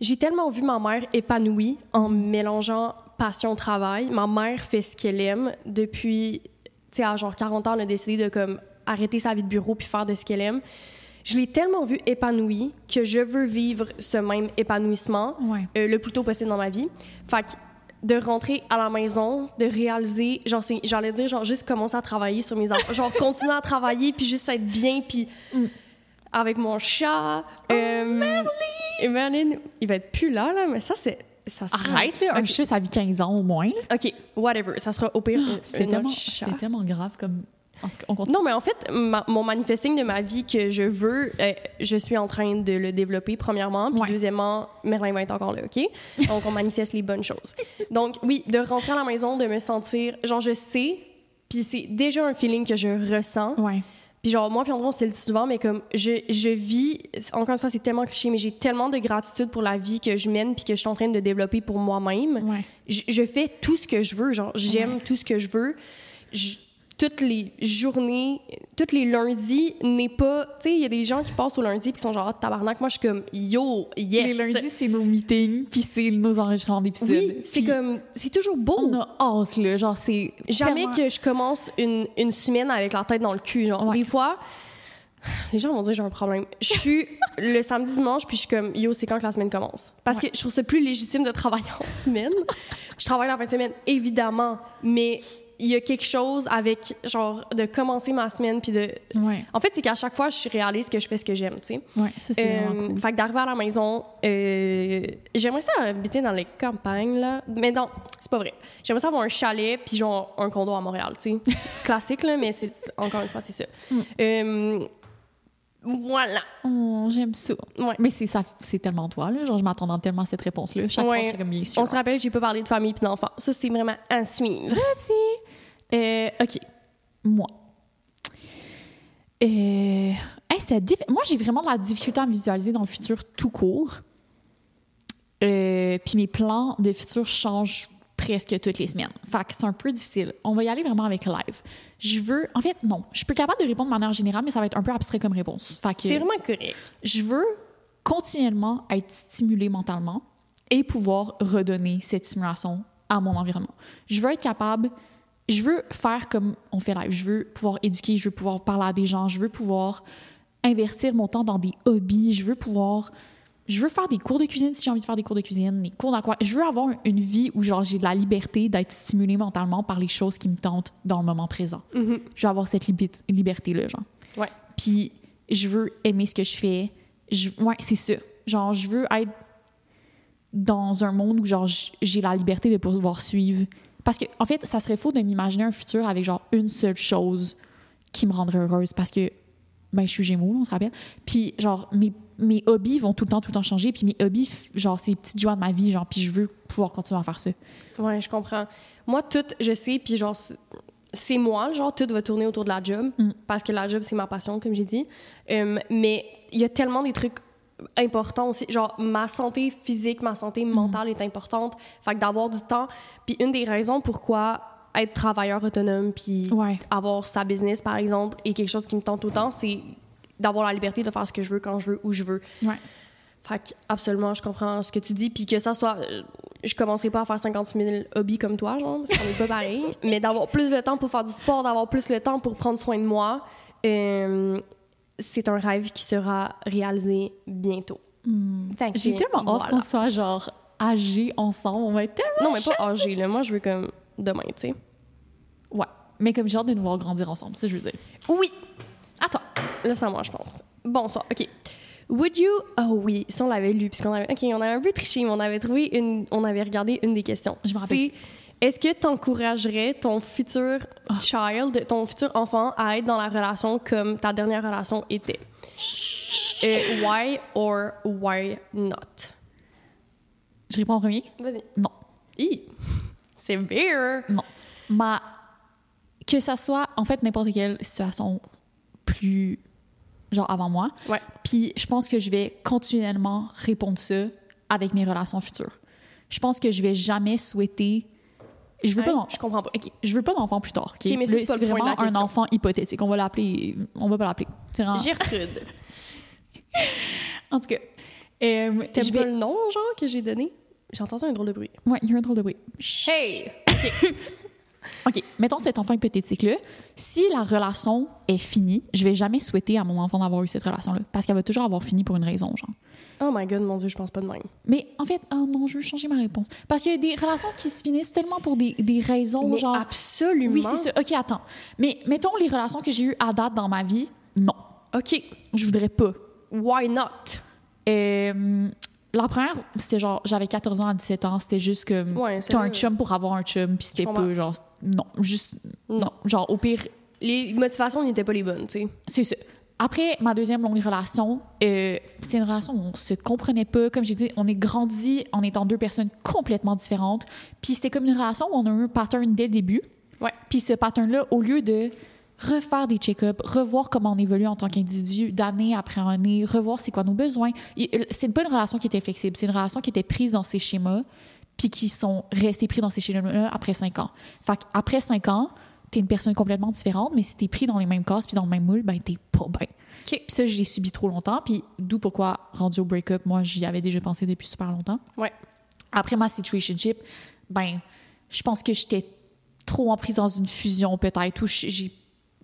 J'ai tellement vu ma mère épanouie en mélangeant passion-travail. Ma mère fait ce qu'elle aime depuis, sais, à genre 40 ans, elle a décidé de comme arrêter sa vie de bureau puis faire de ce qu'elle aime. Je l'ai tellement vue épanouie que je veux vivre ce même épanouissement Ouais. euh, le plus tôt possible dans ma vie. Fait que de rentrer à la maison, de réaliser, genre, j'allais dire, genre, juste commencer à travailler sur mes enfants. genre, continuer à travailler, puis juste être bien, puis avec mon chat. euh, et Merlin, il va être plus là, là, mais ça, c'est. Ça sera- Arrête, là, un Ok. chat, ça vit 15 ans au moins. là. OK, whatever. Ça sera au pire un, C'était tellement, tellement grave comme. En tout cas, on continue. Non, mais en fait, ma- mon manifesting de ma vie que je veux, euh, je suis en train de le développer, premièrement. Puis Ouais. deuxièmement, Merlin va être encore là, OK? Donc, on manifeste les bonnes choses. Donc, oui, de rentrer à la maison, de me sentir... Genre, je sais, puis c'est déjà un feeling que je ressens. Ouais. Puis genre, moi puis André, on se le dit souvent, mais comme je, je vis... Encore une fois, c'est tellement cliché, mais j'ai tellement de gratitude pour la vie que je mène puis que je suis en train de développer pour moi-même Ouais. je, je fais tout ce que je veux. Genre, j'aime tout ce que je veux. Je- toutes les journées, tous les lundis n'est pas. Tu sais, il y a des gens qui passent au lundi puis qui sont genre, ah, tabarnak. Moi, je suis comme, yo, yes. Les lundis, c'est nos meetings, puis c'est nos enregistrements d'épisodes. Oui, c'est comme, c'est toujours beau. On a hâte, là. Genre, c'est. Jamais tellement- que je commence une, une semaine avec la tête dans le cul. Genre, Ouais. des fois, les gens vont dire j'ai un problème. Je suis le samedi, dimanche, puis je suis comme, yo, c'est quand que la semaine commence? Parce Ouais. que je trouve ça plus légitime de travailler en semaine. je travaille la fin de semaine, évidemment, mais il y a quelque chose avec, genre, de commencer ma semaine, puis de. Ouais. En fait, c'est qu'à chaque fois, je réalise que je fais ce que j'aime, tu sais. Ouais, ça, c'est Euh, cool. Fait que d'arriver à la maison, euh, j'aimerais ça habiter dans les campagnes, là. Mais non, c'est pas vrai. J'aimerais ça avoir un chalet, puis genre un condo à Montréal, tu sais. Classique, là, mais c'est encore une fois, c'est ça. Mm. Euh, voilà. Oh, j'aime ça. Ouais. Mais c'est ça, c'est tellement toi, là. Genre, je m'attendais tellement à cette réponse-là. Chaque fois, Ouais. je suis comme bien sûre. On se rappelle que j'ai pas parlé de famille puis d'enfants. Ça, c'est vraiment à suivre. Euh, OK. Moi. Euh, hey, Moi, j'ai vraiment de la difficulté à me visualiser dans le futur tout court. Euh, Puis mes plans de futur changent presque toutes les semaines. Fait que c'est un peu difficile. On va y aller vraiment avec live. Je veux... En fait, non. Je suis plus capable de répondre de manière générale, mais ça va être un peu abstrait comme réponse. Fait que C'est vraiment correct. je veux continuellement être stimulée mentalement et pouvoir redonner cette stimulation à mon environnement. Je veux être capable, je veux faire comme on fait live, je veux pouvoir éduquer, je veux pouvoir parler à des gens, je veux pouvoir investir mon temps dans des hobbies, je veux pouvoir je veux faire des cours de cuisine si j'ai envie de faire des cours de cuisine, des cours d'aqua. Je veux avoir une vie où genre j'ai la liberté d'être stimulée mentalement par les choses qui me tentent dans le moment présent. Mhm. Je veux avoir cette libi- liberté-là, genre. Ouais. Puis je veux aimer ce que je fais. Je, ouais, c'est ça. Genre, je veux être dans un monde où genre j'ai la liberté de pouvoir suivre. Parce que, en fait, ça serait faux de m'imaginer un futur avec genre une seule chose qui me rendrait heureuse parce que, ben, je suis Gémeaux, on se rappelle. Puis, genre, mes, mes hobbies vont tout le temps, tout le temps changer. Puis mes hobbies, genre, c'est les petites joies de ma vie, genre, puis je veux pouvoir continuer à faire ça. Ouais, je comprends. Moi, tout, je sais, puis genre, c'est- c'est moi, genre, tout va tourner autour de la job, Mm. parce que la job, c'est ma passion, comme j'ai dit. Euh, mais il y a tellement des trucs importants aussi. Genre, ma santé physique, ma santé mentale est importante. Fait que d'avoir du temps. Puis une des raisons pourquoi être travailleur autonome, puis Ouais. avoir sa business, par exemple, est quelque chose qui me tente autant, c'est d'avoir la liberté de faire ce que je veux, quand je veux, où je veux. Ouais. Fait que, absolument, je comprends ce que tu dis. Puis que ça soit. euh, Je commencerai pas à faire 56 000 hobbies comme toi, genre, parce qu'on est pas pareil. mais d'avoir plus de temps pour faire du sport, d'avoir plus le temps pour prendre soin de moi, euh, c'est un rêve qui sera réalisé bientôt. Que, J'ai tellement hâte voilà. qu'on soit, genre, âgés ensemble. On va être tellement. Non, mais pas âgé, là. Moi, je veux comme demain, tu sais. Ouais. Mais comme j'ai hâte de nous voir grandir ensemble, ça, je veux dire. Oui! À toi. Là, c'est à moi, je pense. Bonsoir. OK. Would you... Oh oui, ça, on l'avait lu, puisqu'on avait... OK, on avait un peu triché, mais on avait trouvé une... On avait regardé une des questions. Je me rappelle. Est-ce que tu encouragerais ton futur Ah. child, ton futur enfant, à être dans la relation comme ta dernière relation était? Euh, why or why not? Je réponds en premier? Vas-y. Non. Hi. C'est beer. Non. Ma... Que ça soit, en fait, n'importe quelle situation plus, genre, avant moi. Ouais. Puis je pense que je vais continuellement répondre ça avec mes relations futures. Je pense que je vais jamais souhaiter... Je veux pas je comprends pas. OK, je veux pas d'enfant plus tard. OK? OK, mais c'est vraiment un enfant hypothétique. On va l'appeler... On va pas l'appeler. Vraiment- Gertrude. En tout cas... euh, T'aimes pas le nom, genre, que j'ai donné? J'ai entendu un drôle de bruit. Ouais, il y a un drôle de bruit. Hey! OK, mettons cet enfant hypothétique-là. Si la relation est finie, je vais jamais souhaiter à mon enfant d'avoir eu cette relation-là. Parce qu'elle va toujours avoir fini pour une raison, genre. Oh my god, mon Dieu, je pense pas de même. Mais en fait, oh non, je veux changer ma réponse. Parce qu'il y a des relations qui se finissent tellement pour des, des raisons, Mais genre. absolument. Oui, c'est ça. OK, attends. Mais mettons les relations que j'ai eues à date dans ma vie, non. OK. Je voudrais pas. Why not? Euh, la première, c'était genre, j'avais 14 ans à 17 ans, c'était juste comme, Ouais, t'as un chum pour avoir un chum, puis c'était pas genre, non, juste, non. Non. Genre, au pire, Les motivations n'étaient pas les bonnes, tu sais. c'est ça. Après ma deuxième longue relation, euh, c'est une relation où on se comprenait pas. Comme j'ai dit, on est grandi en étant deux personnes complètement différentes. Puis c'était comme une relation où on a eu un pattern dès le début. Ouais. Puis ce pattern-là, au lieu de refaire des check-ups, revoir comment on évolue en tant qu'individu d'année après année, revoir c'est quoi nos besoins, et- c'est pas une relation qui était flexible, c'est une relation qui était prise dans ses schémas, puis qui sont restés pris dans ces schémas-là après cinq ans. Fait après cinq ans, t'es une personne complètement différente, mais si t'es pris dans les mêmes cases puis dans le même moule, ben t'es pas bien. OK. Puis ça, je l'ai subi trop longtemps, puis d'où pourquoi, rendu au break-up, moi, j'y avais déjà pensé depuis super longtemps. Ouais. Après ma situationship, ben, je pense que j'étais trop emprise dans une fusion, peut-être, où j'ai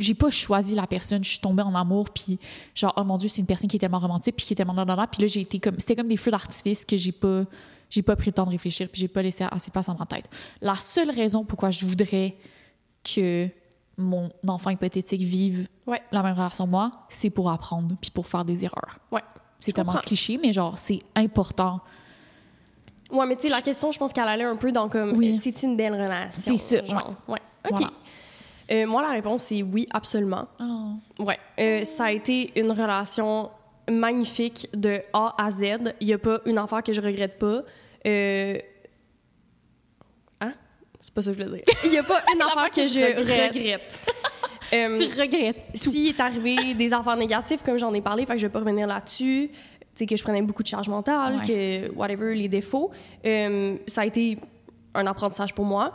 j'ai pas choisi la personne, je suis tombée en amour, puis genre, oh mon Dieu, c'est une personne qui est tellement romantique, puis qui est tellement là, puis là, j'ai été comme, c'était comme des feux d'artifice que j'ai pas, j'ai pas pris le temps de réfléchir, puis j'ai pas laissé assez de place dans ma tête. La seule raison pourquoi je voudrais que mon enfant hypothétique vive Ouais. la même relation que moi, c'est pour apprendre, puis pour faire des erreurs. Ouais. C'est tellement comprends. cliché, mais genre, c'est important. Ouais, mais tu sais, la question, je pense qu'elle allait un peu dans comme, Oui. c'est une belle relation. C'est ça, genre. Ouais. OK. Voilà. Euh, moi, la réponse, c'est oui, absolument. Oh. Ouais. Euh, ça a été une relation magnifique de A à Z. Il n'y a pas une affaire que je regrette pas. Euh... C'est pas ça que je voulais dire. Il n'y a pas une affaire que je regrette. regrette. Euh, Tu regrettes. S'il est arrivé des affaires négatives, comme j'en ai parlé, fait que je vais pas revenir là-dessus, tu sais, que je prenais beaucoup de charge mentale, Ouais. que whatever, les défauts, euh, ça a été un apprentissage pour moi.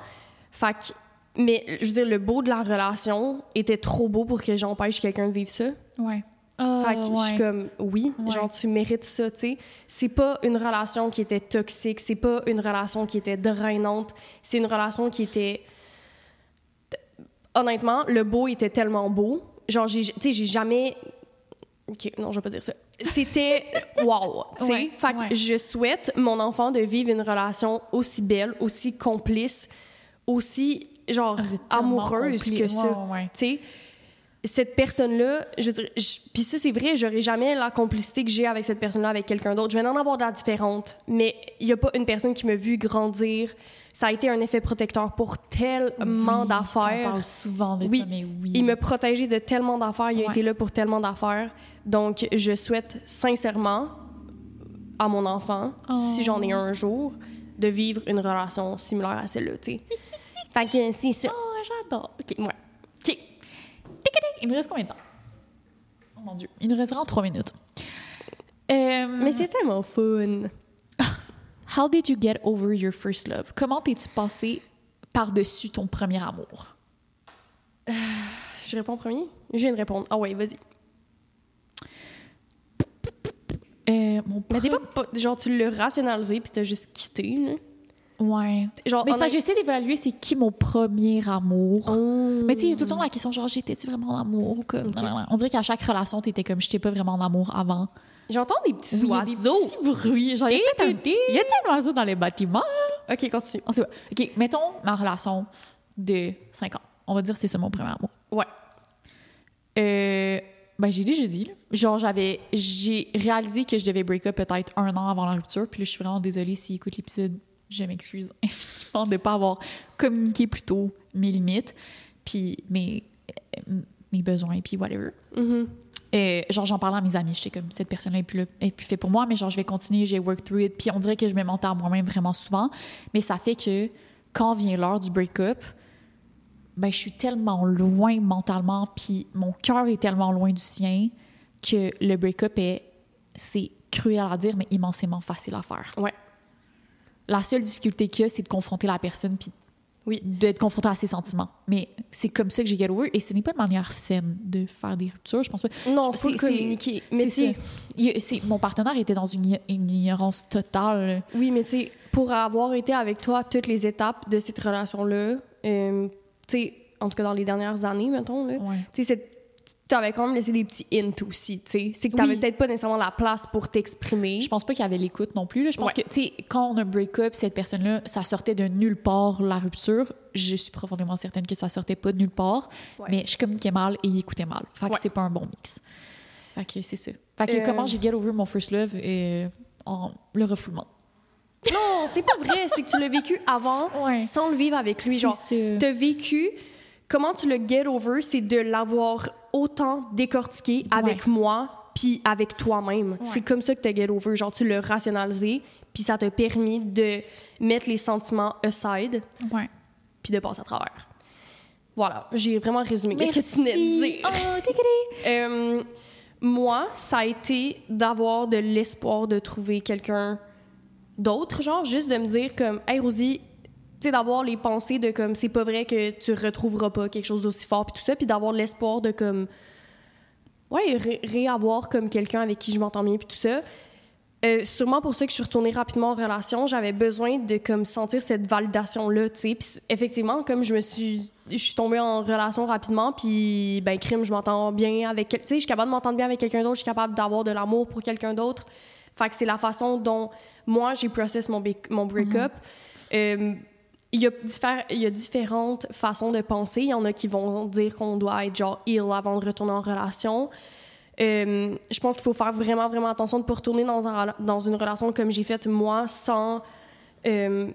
Fait que, mais je veux dire, le beau de la relation était trop beau pour que j'empêche quelqu'un de vivre ça. Ouais. Ah, Fait que je suis ouais. comme, oui, Ouais. genre, tu mérites ça, tu sais. C'est pas une relation qui était toxique, c'est pas une relation qui était drainante, c'est une relation qui était. Honnêtement, le beau était tellement beau. Genre, j'ai- tu sais, j'ai jamais. Ok, non, je vais pas dire ça. C'était wow, tu sais. Ouais, fait que je souhaite mon enfant de vivre une relation aussi belle, aussi complice, aussi, genre, tellement amoureuse que ça. Tu sais, cette personne-là, je je- puis ça, c'est vrai, j'aurais jamais la complicité que j'ai avec cette personne-là, avec quelqu'un d'autre. Je vais en avoir de la différente, mais il y a pas une personne qui m'a vu grandir. Ça a été un effet protecteur pour tellement Oui, d'affaires. On parle souvent de Oui, ça, mais oui. Il m'a protégé de tellement d'affaires, il a été là pour tellement d'affaires. Donc, je souhaite sincèrement à mon enfant, Oh. si j'en ai un un jour, de vivre une relation similaire à celle-là, tu sais. fait que c'est ça. Oh, j'adore. OK. Ouais. Il nous reste combien de temps? Oh mon Dieu. Il nous reste vraiment trois minutes. Euh, Mais c'est tellement fun. How did you get over your first love? Comment t'es-tu passé par-dessus ton premier amour? Je réponds en premier? Je viens de répondre. Ah ouais, vas-y. Euh, mon Mais pas, pas- genre tu l'as rationalisé puis t'as juste quitté. Là? Ouais. Genre, Mais j'essaie d'évaluer c'est qui mon premier amour. Oh. Mais tu sais, il y a tout le temps la question genre, j'étais-tu vraiment en amour? ou Comme. On dirait qu'à chaque relation, t'étais comme, j'étais pas vraiment en amour avant. J'entends des petits Oui, a des oiseaux. petits bruits. Genre, y un- a-t-il un oiseau dans les bâtiments? Ok, continue. On sait pas. OK, mettons ma relation de 5 ans. On va dire que c'est ça mon premier amour. Ouais. Euh, ben, j'ai déjà dit. là. Genre, j'avais. J'ai réalisé que je devais break up peut-être un an avant la rupture. Puis là, je suis vraiment désolée s'il écoute l'épisode. Je m'excuse infiniment de ne pas avoir communiqué plus tôt mes limites, puis mes, mes besoins, puis whatever. Mhm. Euh, genre, j'en parlais à mes amis. J'étais comme, cette personne-là est plus, là- est plus fait pour moi, mais genre, je vais continuer, j'ai work through it. Puis on dirait que je me mentais à moi-même vraiment souvent. Mais ça fait que quand vient l'heure du break-up, ben, je suis tellement loin mentalement, puis mon cœur est tellement loin du sien que le break-up est, c'est cruel à dire, mais immensément facile à faire. Ouais. La seule difficulté qu'il y a, c'est de confronter la personne, puis Oui. d'être confronté à ses sentiments. Mais c'est comme ça que j'ai get over, et ce n'est pas une manière saine de faire des ruptures, je pense pas. Non, faut communiquer. Mais C'est mon partenaire était dans une, ignorance totale. oui, mais tu sais, pour avoir été avec toi à toutes les étapes de cette relation-là, euh, tu sais, en tout cas dans les dernières années, mettons, là, Ouais. tu sais, c'est- t'avais quand même laissé des petits hints aussi, tu sais. C'est que t'avais Oui. peut-être pas nécessairement la place pour t'exprimer. Je pense pas qu'il y avait l'écoute non plus. là. Je pense Ouais. que, tu sais, quand on a un break-up, cette personne-là, ça sortait de nulle part, la rupture. Je suis profondément certaine que ça sortait pas de nulle part, Ouais. mais je communiquais mal et il écoutait mal. Fait que Ouais. c'est pas un bon mix. Fait que c'est ça. Fait que Euh, comment j'ai get over mon first love euh, en le refoulement. Non, c'est pas vrai. c'est que tu l'as vécu avant sans le vivre avec lui. Genre, t'as vécu. Comment tu le get over, c'est de l'avoir autant décortiqué avec moi puis avec toi-même. C'est comme ça que t'as get over. Genre, tu l'as rationalisé puis ça t'a permis de mettre les sentiments aside puis de passer à travers. Voilà, j'ai vraiment résumé. Qu'est-ce que tu venais de dire? Oh, t'es Euh, moi, ça a été d'avoir de l'espoir de trouver quelqu'un d'autre, genre juste de me dire comme, hey Rosie, tu sais, d'avoir les pensées de comme, c'est pas vrai que tu retrouveras pas quelque chose d'aussi fort, puis tout ça, puis d'avoir l'espoir de comme, ouais, ré- réavoir comme quelqu'un avec qui je m'entends bien, puis tout ça. Euh, sûrement pour ça que je suis retournée rapidement en relation, j'avais besoin de comme sentir cette validation là, tu sais. Puis effectivement, comme je me suis je suis tombée en relation rapidement, puis ben crime, je m'entends bien avec tu sais, je suis capable de m'entendre bien avec quelqu'un d'autre, je suis capable d'avoir de l'amour pour quelqu'un d'autre. Fait que c'est la façon dont moi j'ai process mon break-up. Euh, il y, a diffère- il y a différentes façons de penser. Il y en a qui vont dire qu'on doit être genre ill avant de retourner en relation. Euh, je pense qu'il faut faire vraiment, vraiment attention de ne pas retourner dans, un- dans une relation comme j'ai fait moi sans, euh,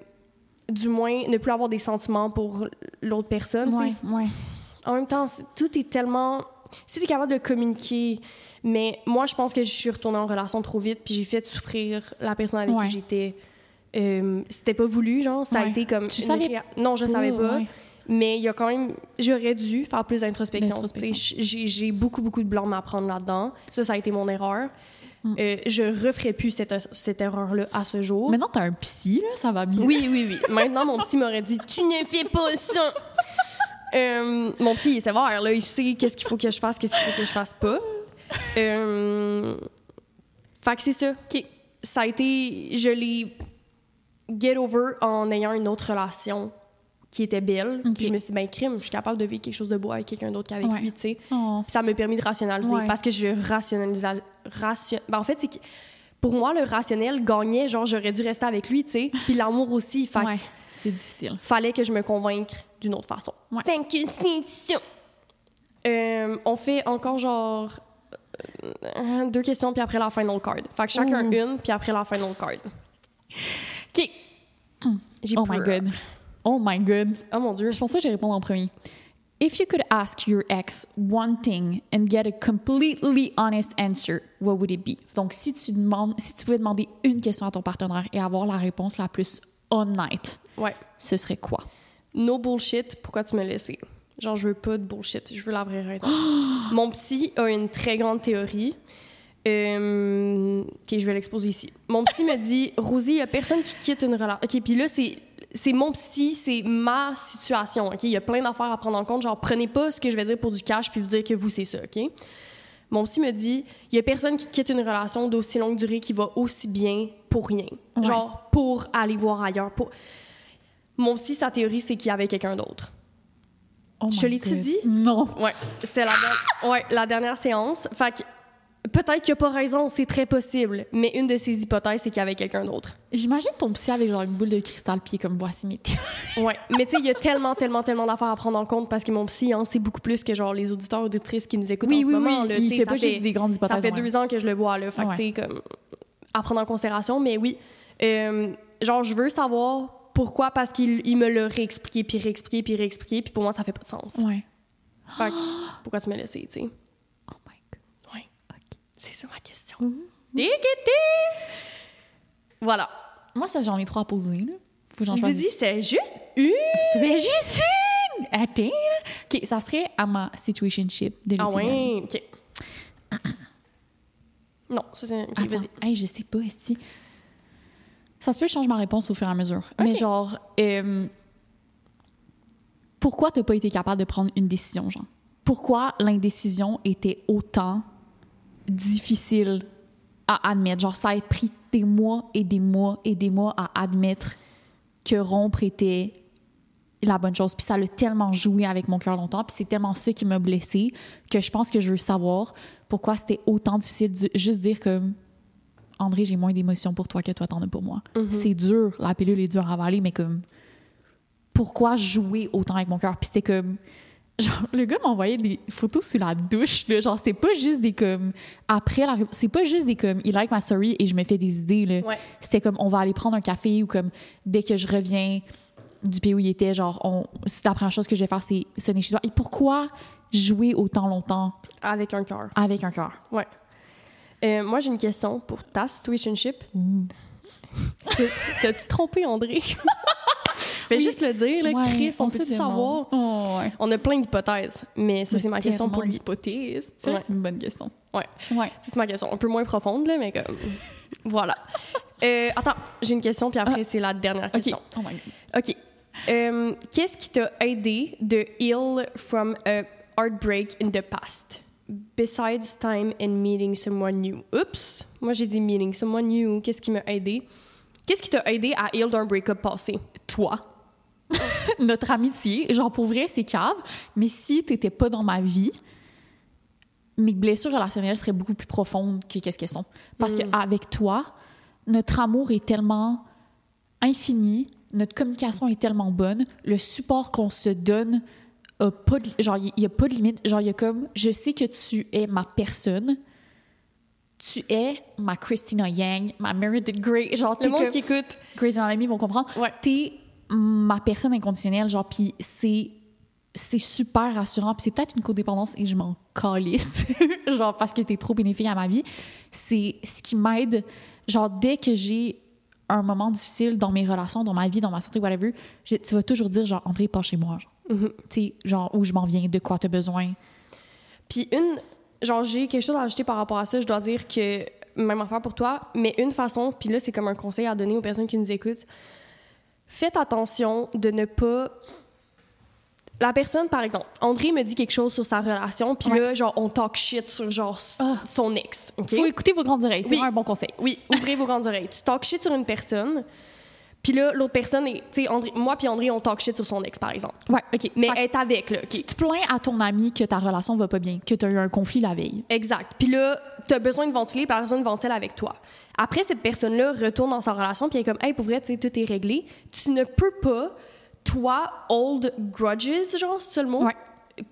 du moins, ne plus avoir des sentiments pour l'autre personne. Ouais, ouais. En même temps, tout est tellement... Si tu es capable de communiquer, mais moi, je pense que je suis retournée en relation trop vite, puis j'ai fait souffrir la personne avec Ouais. qui j'étais. Euh, C'était pas voulu, genre. Ça a été comme... Tu savais réa- Non, je savais Oh, pas. ouais. Mais il y a quand même... J'aurais dû faire plus d'introspection. J'ai beaucoup, beaucoup de blanc à prendre là-dedans. Ça, ça a été mon erreur. Mm. Euh, je referai plus cette, cette erreur-là à ce jour. Maintenant, t'as un psy, là, ça va mieux. Oui, oui, oui. Maintenant, mon psy m'aurait dit Tu ne fais pas ça. Euh, mon psy, il est sévère, là. Il sait qu'est-ce qu'il faut que je fasse, qu'est-ce qu'il faut que je fasse pas. Euh, fait que c'est ça. Ça a été. Je l'ai get over en ayant une autre relation qui était belle. Puis je me suis dit, ben, crime, je suis capable de vivre quelque chose de beau avec quelqu'un d'autre qu'avec Ouais. lui, tu sais. Oh. Ça m'a permis de rationaliser Ouais. parce que je rationalisais. Ration... Ben, en fait, c'est que pour moi, le rationnel gagnait, genre, j'aurais dû rester avec lui, tu sais. Puis l'amour aussi. Fait Ouais, c'est difficile. fallait que je me convainque d'une autre façon. Fait que c'est. Euh, on fait encore genre euh, deux questions puis après la final card. Fait que chacun Ouh. une puis après la final card. OK. J'ai Oh my peur. god. Oh my god. Oh mon dieu. Je pense que je vais répondre en premier. If you could ask your ex one thing and get a completely honest answer, what would it be? Donc, si tu, demandes, si tu pouvais demander une question à ton partenaire et avoir la réponse la plus honnête, Ouais. ce serait quoi? No bullshit, pourquoi tu me laisses? Genre, je veux pas de bullshit, je veux la vraie raison. Mon psy a une très grande théorie. Euh, ok, je vais l'exposer ici. Mon psy me dit Rosie, il y a personne qui quitte une relation. Ok, puis là, c'est. C'est mon psy, c'est ma situation, OK? Il y a plein d'affaires à prendre en compte. Genre, prenez pas ce que je vais dire pour du cash puis vous dire que vous, c'est ça, OK? Mon psy me dit il y a personne qui quitte une relation d'aussi longue durée qui va aussi bien pour rien. Ouais. Genre, pour aller voir ailleurs. Pour... Mon psy, sa théorie, c'est qu'il y avait quelqu'un d'autre. Oh Je l'ai-tu dit? Non. Ouais, c'était la, ouais, la dernière séance. Fait que peut-être qu'il a pas raison, c'est très possible. Mais une de ses hypothèses, c'est qu'il y avait quelqu'un d'autre. J'imagine ton psy avec genre une boule de cristal est comme voici mes. Ouais. Mais tu sais, il y a tellement, tellement, tellement d'affaires à prendre en compte parce que mon psy, hein, c'est beaucoup plus que genre les auditeurs auditrices qui nous écoutent en Oui, ce oui, moment. oui. là. Il fait pas juste des grandes hypothèses. Ça fait ouais. deux ans que je le vois, là. Fait Ouais. tu sais, comme, à prendre en considération. Mais oui, euh, genre, je veux savoir pourquoi, parce qu'il il me l'a réexpliqué, puis réexpliqué, puis réexpliqué, puis pour moi, ça fait pas de sens. Ouais. Fait que, pourquoi tu m'as laissé, tu sais? Oh my god. Ouais. C'est ça ma question. Tic-tic! Voilà. Moi, c'est parce que j'en ai trois à poser, là. Faut que j'en choisisse. Didi, c'est juste une. C'est juste une! Attends. OK, ça serait à ma situationship de l'été Ah ouais, OK. Non, ça c'est... ok, Attends, hey, je sais pas, esti. Ça se peut que je change ma réponse au fur et à mesure. Mais genre, euh, pourquoi t'as pas été capable de prendre une décision, genre? Pourquoi l'indécision était autant difficile à admettre? Genre, ça a pris des mois et des mois et des mois à admettre que rompre était la bonne chose. Puis ça l'a tellement joué avec mon cœur longtemps. Puis c'est tellement ça qui m'a blessée que je pense que je veux savoir pourquoi c'était autant difficile de juste dire comme André, j'ai moins d'émotions pour toi que toi t'en as pour moi. C'est dur, la pilule est dure à avaler, mais comme pourquoi jouer autant avec mon cœur? Puis c'était comme genre le gars m'envoyait des photos sous la douche, là. genre c'était pas juste des comme après la c'est pas juste des comme il like ma story et je me fais des idées là. Ouais. C'était comme on va aller prendre un café ou comme dès que je reviens du pays où il était, genre, on, c'est la première chose que je vais faire, c'est sonner chez toi. Et pourquoi jouer autant longtemps Avec un cœur. avec un cœur? Ouais. Euh, moi, j'ai une question pour ta situationship. T'as- T'as-tu trompé André? Fais Oui. juste le dire, là, Ouais, Chris, on, se peut savoir? Oh, ouais. On a plein d'hypothèses, mais ça, c'est ma question pour l'hypothèse. C'est Ouais. une bonne question. Ouais. Ouais. C'est ma question. Un peu moins profonde, là, mais comme... voilà. Euh, attends, j'ai une question, puis après, c'est la dernière Ah. OK. question. Oh my God. OK. Euh, Qu'est-ce qui t'a aidé de heal from a heartbreak in the past? Besides time and meeting someone new. Oups! Moi, j'ai dit meeting someone new. Qu'est-ce qui m'a aidé? Qu'est-ce qui t'a aidé à heal d'un break-up passé? Toi. Notre amitié, genre pour vrai, c'est cave, mais si t'étais pas dans ma vie, mes blessures relationnelles seraient beaucoup plus profondes que qu'est-ce qu'elles sont. Parce Mm. qu'avec toi, notre amour est tellement infini, notre communication est tellement bonne, le support qu'on se donne a pas de, genre il y a pas de limite, genre il y a comme je sais que tu es ma personne. Tu es ma Christina Yang, ma Meredith Grey, genre Le monde comme- qui écoute. Grey's Anatomy vont comprendre. Ouais. T'es ma personne inconditionnelle, genre, puis c'est c'est super rassurant. Puis c'est peut-être une codépendance et je m'en calisse, genre, parce que t'es trop bénéfique à ma vie. C'est ce qui m'aide, genre, dès que j'ai un moment difficile dans mes relations, dans ma vie, dans ma santé, whatever, je- tu vas toujours dire, genre, André, pas chez moi, genre. Mhm. Tu sais, genre, où je m'en viens, de quoi t'as besoin. Puis une... Genre, j'ai quelque chose à ajouter par rapport à ça. Je dois dire que... Même affaire pour toi, mais une façon, puis là, c'est comme un conseil à donner aux personnes qui nous écoutent. Faites attention de ne pas la personne, par exemple, André me dit quelque chose sur sa relation, puis Ouais. là, genre, on talk shit sur, genre, Ah. son ex. OK? Faut écouter vos grandes oreilles, c'est Oui. un bon conseil. Oui, ouvrez vos grandes oreilles. Tu talk shit sur une personne, puis là, l'autre personne, est- tu sais, moi puis André, on talk shit sur son ex, par exemple. Ouais, OK. Mais Fait est avec, là. Tu te plains à ton ami que ta relation va pas bien, que tu as eu un conflit la veille. Exact. Puis là, tu as besoin de ventiler, puis la personne ventile avec toi. Après, cette personne-là retourne dans sa relation, puis elle est comme, hey, pour vrai, tu sais, tout est réglé. Tu ne peux pas, toi, hold grudges, genre, c'est le mot? Ouais.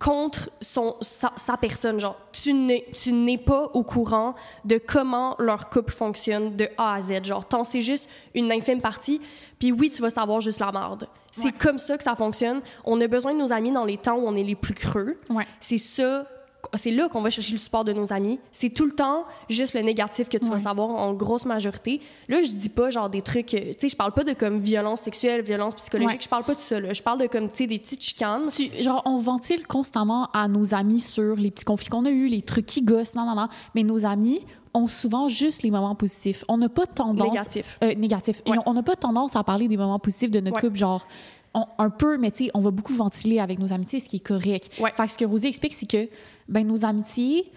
contre son, sa, sa personne. Genre, tu n'es, tu n'es pas au courant de comment leur couple fonctionne de A à Z. Genre, t'en sais juste une infime partie, puis oui, tu vas savoir juste la merde. C'est Ouais. comme ça que ça fonctionne. On a besoin de nos amis dans les temps où on est les plus creux. Ouais. C'est ça, c'est là qu'on va chercher le support de nos amis. C'est tout le temps juste le négatif que tu vas savoir en grosse majorité. Là, je dis pas genre des trucs, euh, tu sais, je parle pas de comme violence sexuelle, violence psychologique, Ouais. je parle pas de ça. Là. Je parle de comme, tu sais, des petites chicanes. Tu- genre, on ventile constamment à nos amis sur les petits conflits qu'on a eus, les trucs qui gossent, non, non, non. Mais nos amis ont souvent juste les moments positifs. On n'a pas tendance. Négatifs. Euh. Et on n'a pas tendance à parler des moments positifs de notre couple, genre. on- un peu, mais tu sais, on va beaucoup ventiler avec nos amitiés, ce qui est correct. Fait que ce que Rosie explique, c'est que, ben, nos amitiés,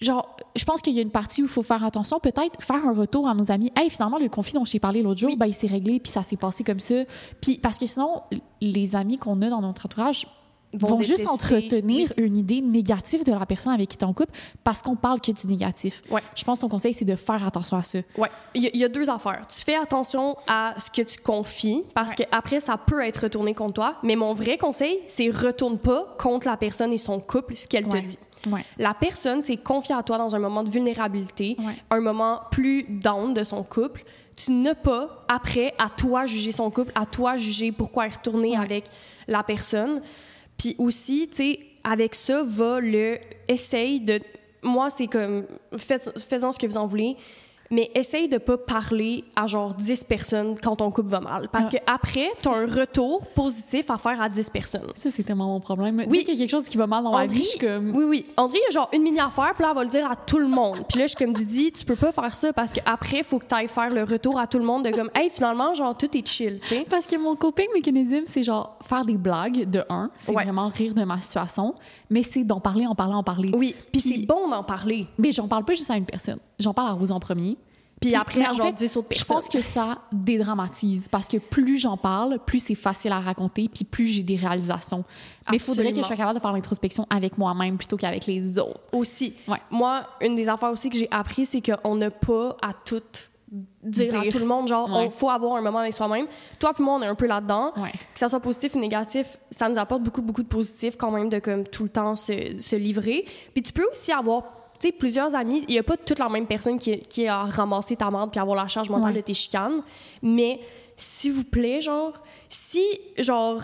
genre, je pense qu'il y a une partie où il faut faire attention, peut-être faire un retour à nos amis. Hey, finalement, le conflit dont je t'ai parlé l'autre jour, ben, il s'est réglé, puis ça s'est passé comme ça. Puis, parce que sinon, les amis qu'on a dans notre entourage vont, juste détester. entretenir une idée négative de la personne avec qui tu es en couple parce qu'on parle que du négatif. Ouais. Je pense que ton conseil, c'est de faire attention à ça. Ouais, il y, a- il y a deux affaires. Tu fais attention à ce que tu confies parce Ouais. que après ça peut être retourné contre toi. Mais mon vrai conseil, c'est retourne pas contre la personne et son couple ce qu'elle Ouais. te dit. Ouais. La personne s'est confiée à toi dans un moment de vulnérabilité, Ouais. un moment plus down de son couple. Tu n'as pas, après, à toi juger son couple, à toi juger pourquoi elle est retournée Ouais. avec la personne. Puis aussi, tu sais, avec ça, va le... Essaye de... Moi, c'est comme... Faites, faites-en ce que vous en voulez, mais essaye de pas parler à genre 10 personnes quand ton couple va mal. Parce Ah. que après, tu as un retour positif à faire à 10 personnes. Ça, c'est tellement mon problème. Oui. Dès qu'il y a quelque chose qui va mal dans ma André- vie, je suis comme... Oui, oui. André, il a genre une mini-affaire, puis là, elle va le dire à tout le monde. Puis là, je suis comme Didi, tu peux pas faire ça parce qu'après, il faut que tu ailles faire le retour à tout le monde de comme, hey, finalement, genre, tout est chill, tu sais. Parce que mon coping mécanisme, c'est genre faire des blagues de un, c'est Ouais. vraiment rire de ma situation, mais c'est d'en parler, en parler, en parler. Oui, puis Puis- c'est bon d'en parler. Mais j'en parle pas juste à une personne. J'en parle à Rose en premier. Puis après, à en genre fait, 10 autres Je personnes. pense que ça dédramatise parce que plus j'en parle, plus c'est facile à raconter, puis plus j'ai des réalisations. Mais il faudrait que je sois capable de faire l'introspection avec moi-même plutôt qu'avec les autres. Aussi. Ouais. Moi, une des affaires aussi que j'ai appris, c'est qu'on n'a pas à tout dire, à tout le monde, genre, Ouais. on faut avoir un moment avec soi-même. Toi puis moi, on est un peu là-dedans. Ouais. Que ça soit positif ou négatif, ça nous apporte beaucoup, beaucoup de positif quand même de comme tout le temps se, se livrer. Puis tu peux aussi avoir, tu sais, plusieurs amis. Il n'y a pas toute la même personne qui, qui a ramassé ta merde puis avoir la charge mentale Ouais. de tes chicanes. Mais s'il vous plaît, genre, si, genre,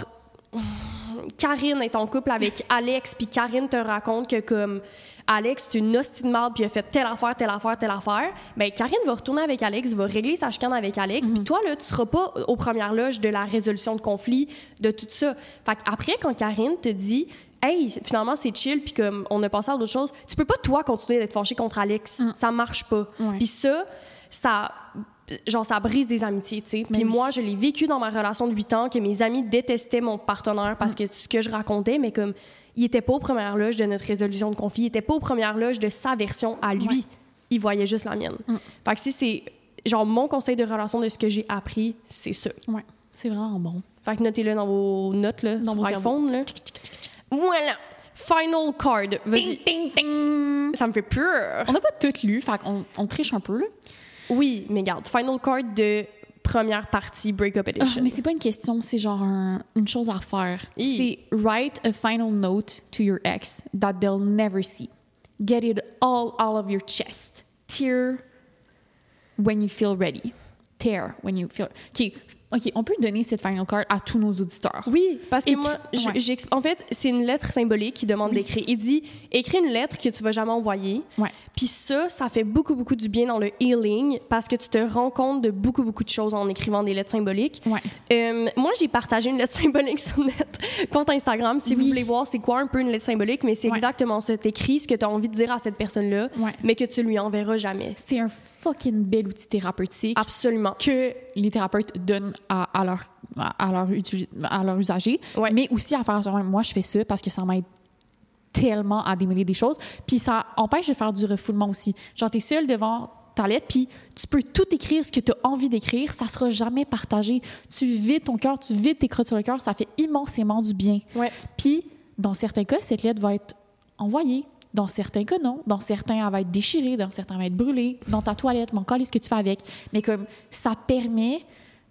Karine est en couple avec Alex, puis Karine te raconte que comme Alex, c'est une hostie de marde, puis a fait telle affaire, telle affaire, telle affaire, ben Karine va retourner avec Alex, va régler sa chicane avec Alex, Mhm. puis toi, là, tu seras pas aux premières loges de la résolution de conflit, de tout ça. Fait après, quand Karine te dit Hey, finalement, c'est chill, puis comme on a passé à d'autres choses, tu peux pas, toi, continuer d'être fâché contre Alex. Ça marche pas. Mm. Ouais. Puis ça, ça genre ça brise des amitiés, tu sais. Puis oui. moi, je l'ai vécu dans ma relation de 8 ans que mes amis détestaient mon partenaire parce que ce que je racontais, mais comme il était pas aux premières loges de notre résolution de conflit, il était pas aux premières loges de sa version à lui. Il voyait juste la mienne. Mm. Fait que si c'est genre mon conseil de relation de ce que j'ai appris, c'est ça. Ouais. C'est vraiment bon. Fait que notez-le dans vos notes là, Dans sur vos iPhone là. Voilà. Final card. Vas-y. Ding, ding, ding. Ça me fait peur. On n'a pas tout lu, fait qu'on on triche un peu. Là. Oui, mais garde, final card de première partie Breakup Ah, Edition. mais c'est pas une question, c'est genre un- une chose à faire. Hi. C'est write a final note to your ex that they'll never see. Get it all out of your chest. Tear when you feel ready. Tear when you feel. OK, ok, on peut donner cette final card à tous nos auditeurs. Oui, parce que moi, ouais. j'ex- en fait, c'est une lettre symbolique qui demande d'écrire. Il dit écris une lettre que tu vas jamais envoyer, Ouais. Puis ça, ça fait beaucoup, beaucoup du bien dans le healing parce que tu te rends compte de beaucoup, beaucoup de choses en écrivant des lettres symboliques. Ouais. Euh, moi, j'ai partagé une lettre symbolique sur notre compte Instagram. Si vous voulez voir c'est quoi un peu une lettre symbolique, mais c'est exactement ça. T'écris ce que tu as envie de dire à cette personne-là, mais que tu lui enverras jamais. C'est un fucking bel outil thérapeutique Absolument. que les thérapeutes donnent à, à leur à leur, utili- à leur usager, Ouais. mais aussi à faire genre, moi je fais ça parce que ça m'aide tellement à démêler des choses, puis ça empêche de faire du refoulement aussi. Genre t'es seul devant ta lettre, puis tu peux tout écrire ce que tu as envie d'écrire, ça sera jamais partagé. Tu vides ton cœur, tu vides tes crottes sur le cœur, ça fait immensément du bien. Ouais. Puis, dans certains cas, cette lettre va être envoyée. Dans certains cas, non. Dans certains, elle va être déchirée. Dans certains, elle va être brûlée. Dans ta toilette, mon ce que tu fais avec. Mais comme ça permet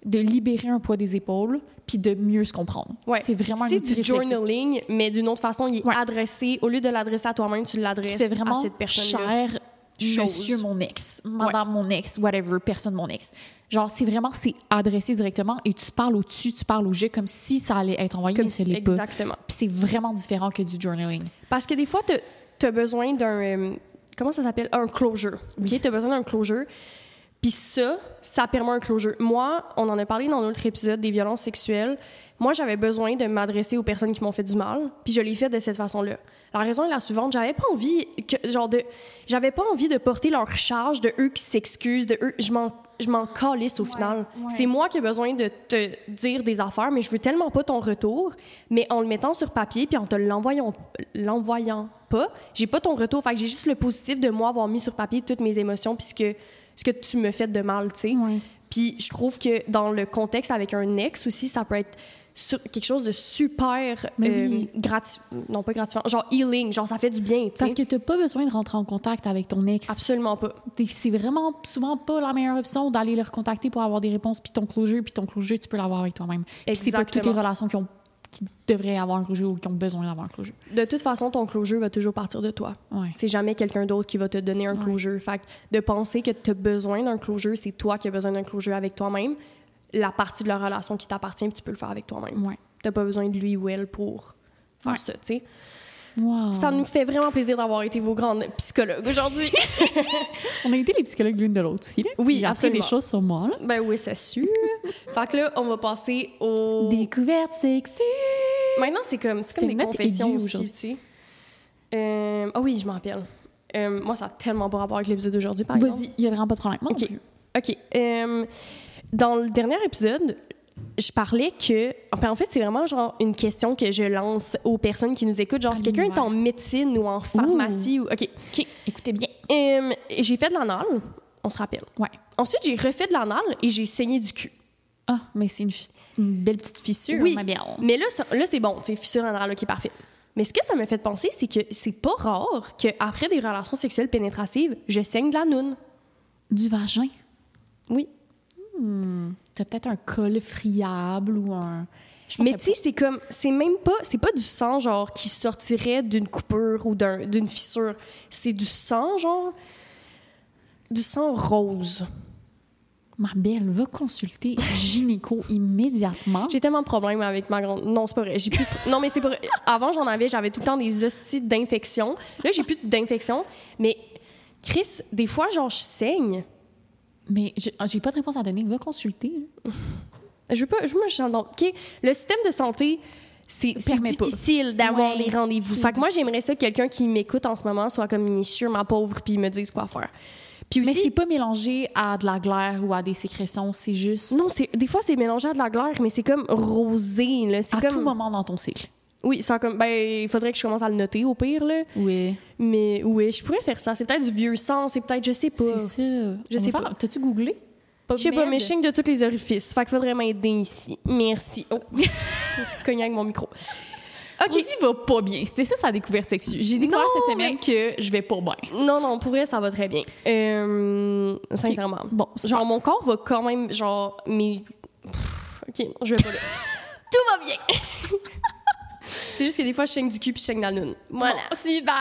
de libérer un poids des épaules puis de mieux se comprendre. Ouais. C'est vraiment un C'est du journaling, mais d'une autre façon, il est Ouais. adressé. Au lieu de l'adresser à toi-même, tu l'adresses à cette personne-là. cher Chose. monsieur mon ex, madame mon ex, whatever, personne mon ex. Genre, c'est vraiment, c'est adressé directement et tu parles au-dessus, tu parles au jeu comme si ça allait être envoyé, Comme mais si- l'est pas. exactement. Puis c'est vraiment différent que du journaling. Parce que des fois, tu as besoin d'un. euh, comment ça s'appelle? Un closure. OK? Tu as besoin d'un closure. Puis ça, ça permet un closure. Moi, on en a parlé dans notre épisode des violences sexuelles. Moi, j'avais besoin de m'adresser aux personnes qui m'ont fait du mal, puis je l'ai fait de cette façon-là. La raison est la suivante, j'avais pas envie que genre de j'avais pas envie de porter leur charge de eux qui s'excusent, de eux je m'en je m'en calisse au final. ouais. C'est moi qui ai besoin de te dire des affaires, mais je veux tellement pas ton retour, mais en le mettant sur papier puis en te l'envoyant l'envoyant pas, j'ai pas ton retour, fait que j'ai juste le positif de moi avoir mis sur papier toutes mes émotions puis ce que tu me fais de mal, tu sais. Puis je trouve que dans le contexte avec un ex aussi, ça peut être quelque chose de super euh, oui. non pas gratifiant, genre healing, genre ça fait du bien, tu Parce que t'as pas besoin de rentrer en contact avec ton ex. Absolument pas. C'est vraiment souvent pas la meilleure option d'aller le recontacter pour avoir des réponses, puis ton closure, puis ton closure, tu peux l'avoir avec toi-même. Puis c'est pas toutes les relations qui, ont, qui devraient avoir un closure ou qui ont besoin d'avoir un closure. De toute façon, ton closure va toujours partir de toi. Ouais. C'est jamais quelqu'un d'autre qui va te donner un Ouais. closure. Fait que de penser que tu as besoin d'un closure, c'est toi qui as besoin d'un closure avec toi-même. La partie de la relation qui t'appartient, tu peux le faire avec toi-même. Ouais. T'as pas besoin de lui ou elle pour faire Ouais. ça, tu sais. Wow. Ça nous fait vraiment plaisir d'avoir été vos grandes psychologues aujourd'hui. On a été les psychologues l'une de l'autre aussi. Là. Oui, absolument. des choses sur moi. Là. ben oui, c'est sûr. fait que là, on va passer au... Découverte sexy. Maintenant, c'est comme, c'est comme des confessions aussi, aujourd'hui. tu sais. Euh, Ah oui, je m'en rappelle. Euh, moi, ça a tellement pas rapport avec l'épisode d'aujourd'hui, par exemple. Vas-y, il y a vraiment pas de problème. Moi OK. OK. Euh, dans le dernier épisode, je parlais que... Enfin, en fait, c'est vraiment genre une question que je lance aux personnes qui nous écoutent. Genre, si quelqu'un est en médecine ou en pharmacie ou... OK. OK, écoutez bien. Euh, j'ai fait de l'anal, on se rappelle. Ouais. Ensuite, j'ai refait de l'anal et j'ai saigné du cul. Ah, mais c'est une, belle petite fissure, Oui. ma. Mais là, ça- là c'est bon, c'est fissure anale, OK, parfait. Mais ce que ça me fait penser, c'est que c'est pas rare qu'après des relations sexuelles pénétratives, je saigne de la noune. Du vagin? Oui. T'as peut-être un col friable ou un... Mais tu sais, c'est comme, c'est même pas, c'est pas du sang, genre, qui sortirait d'une coupure ou d'un- d'une fissure. C'est du sang, genre, du sang rose. Ma belle, va consulter gynéco immédiatement. J'ai tellement de problèmes avec ma grande. Non, c'est pas vrai. J'ai plus. Non, mais c'est pas vrai. Avant, j'en avais, j'avais tout le temps des hosties d'infection. Là, j'ai plus d'infection. Mais Chris, des fois, genre, je saigne. Mais j'ai ah, j'ai pas de réponse à donner. Va consulter. là. Je veux pas. Je veux je sens donc. OK. Le système de santé. C'est difficile d'avoir Ouais, les rendez-vous. Fait que moi, j'aimerais ça que quelqu'un qui m'écoute en ce moment soit comme est sûr, ma pauvre, puis me dise quoi faire. Puis Mais aussi, c'est pas mélangé à de la glaire ou à des sécrétions. C'est juste non, c'est des fois c'est mélangé à de la glaire, mais c'est comme rosé là. C'est à comme tout moment dans ton cycle. Oui, ça comme ben il faudrait que je commence à le noter au pire là. Oui. Mais oui, je pourrais faire ça. C'est peut-être du vieux sang, c'est peut-être, je sais pas. C'est ça. Je On sais pas. T'as-tu googlé? Je sais pas, mais je saigne de tous les orifices. Fait qu'il faudrait m'aider ici. Merci. Oh, je suis cognée avec mon micro. OK. Ozzy va pas bien. C'était ça sa découverte sexuelle. J'ai découvert Non, cette semaine que je vais pas bien. Non, non, pour vrai, ça va très bien. Euh, sincèrement. Bon, Genre, mon corps va quand même, genre, mes... Pff, OK, je vais pas là. Tout va bien! C'est juste que des fois, je saigne du cul puis je saigne dans le noun. Voilà. Bon, super.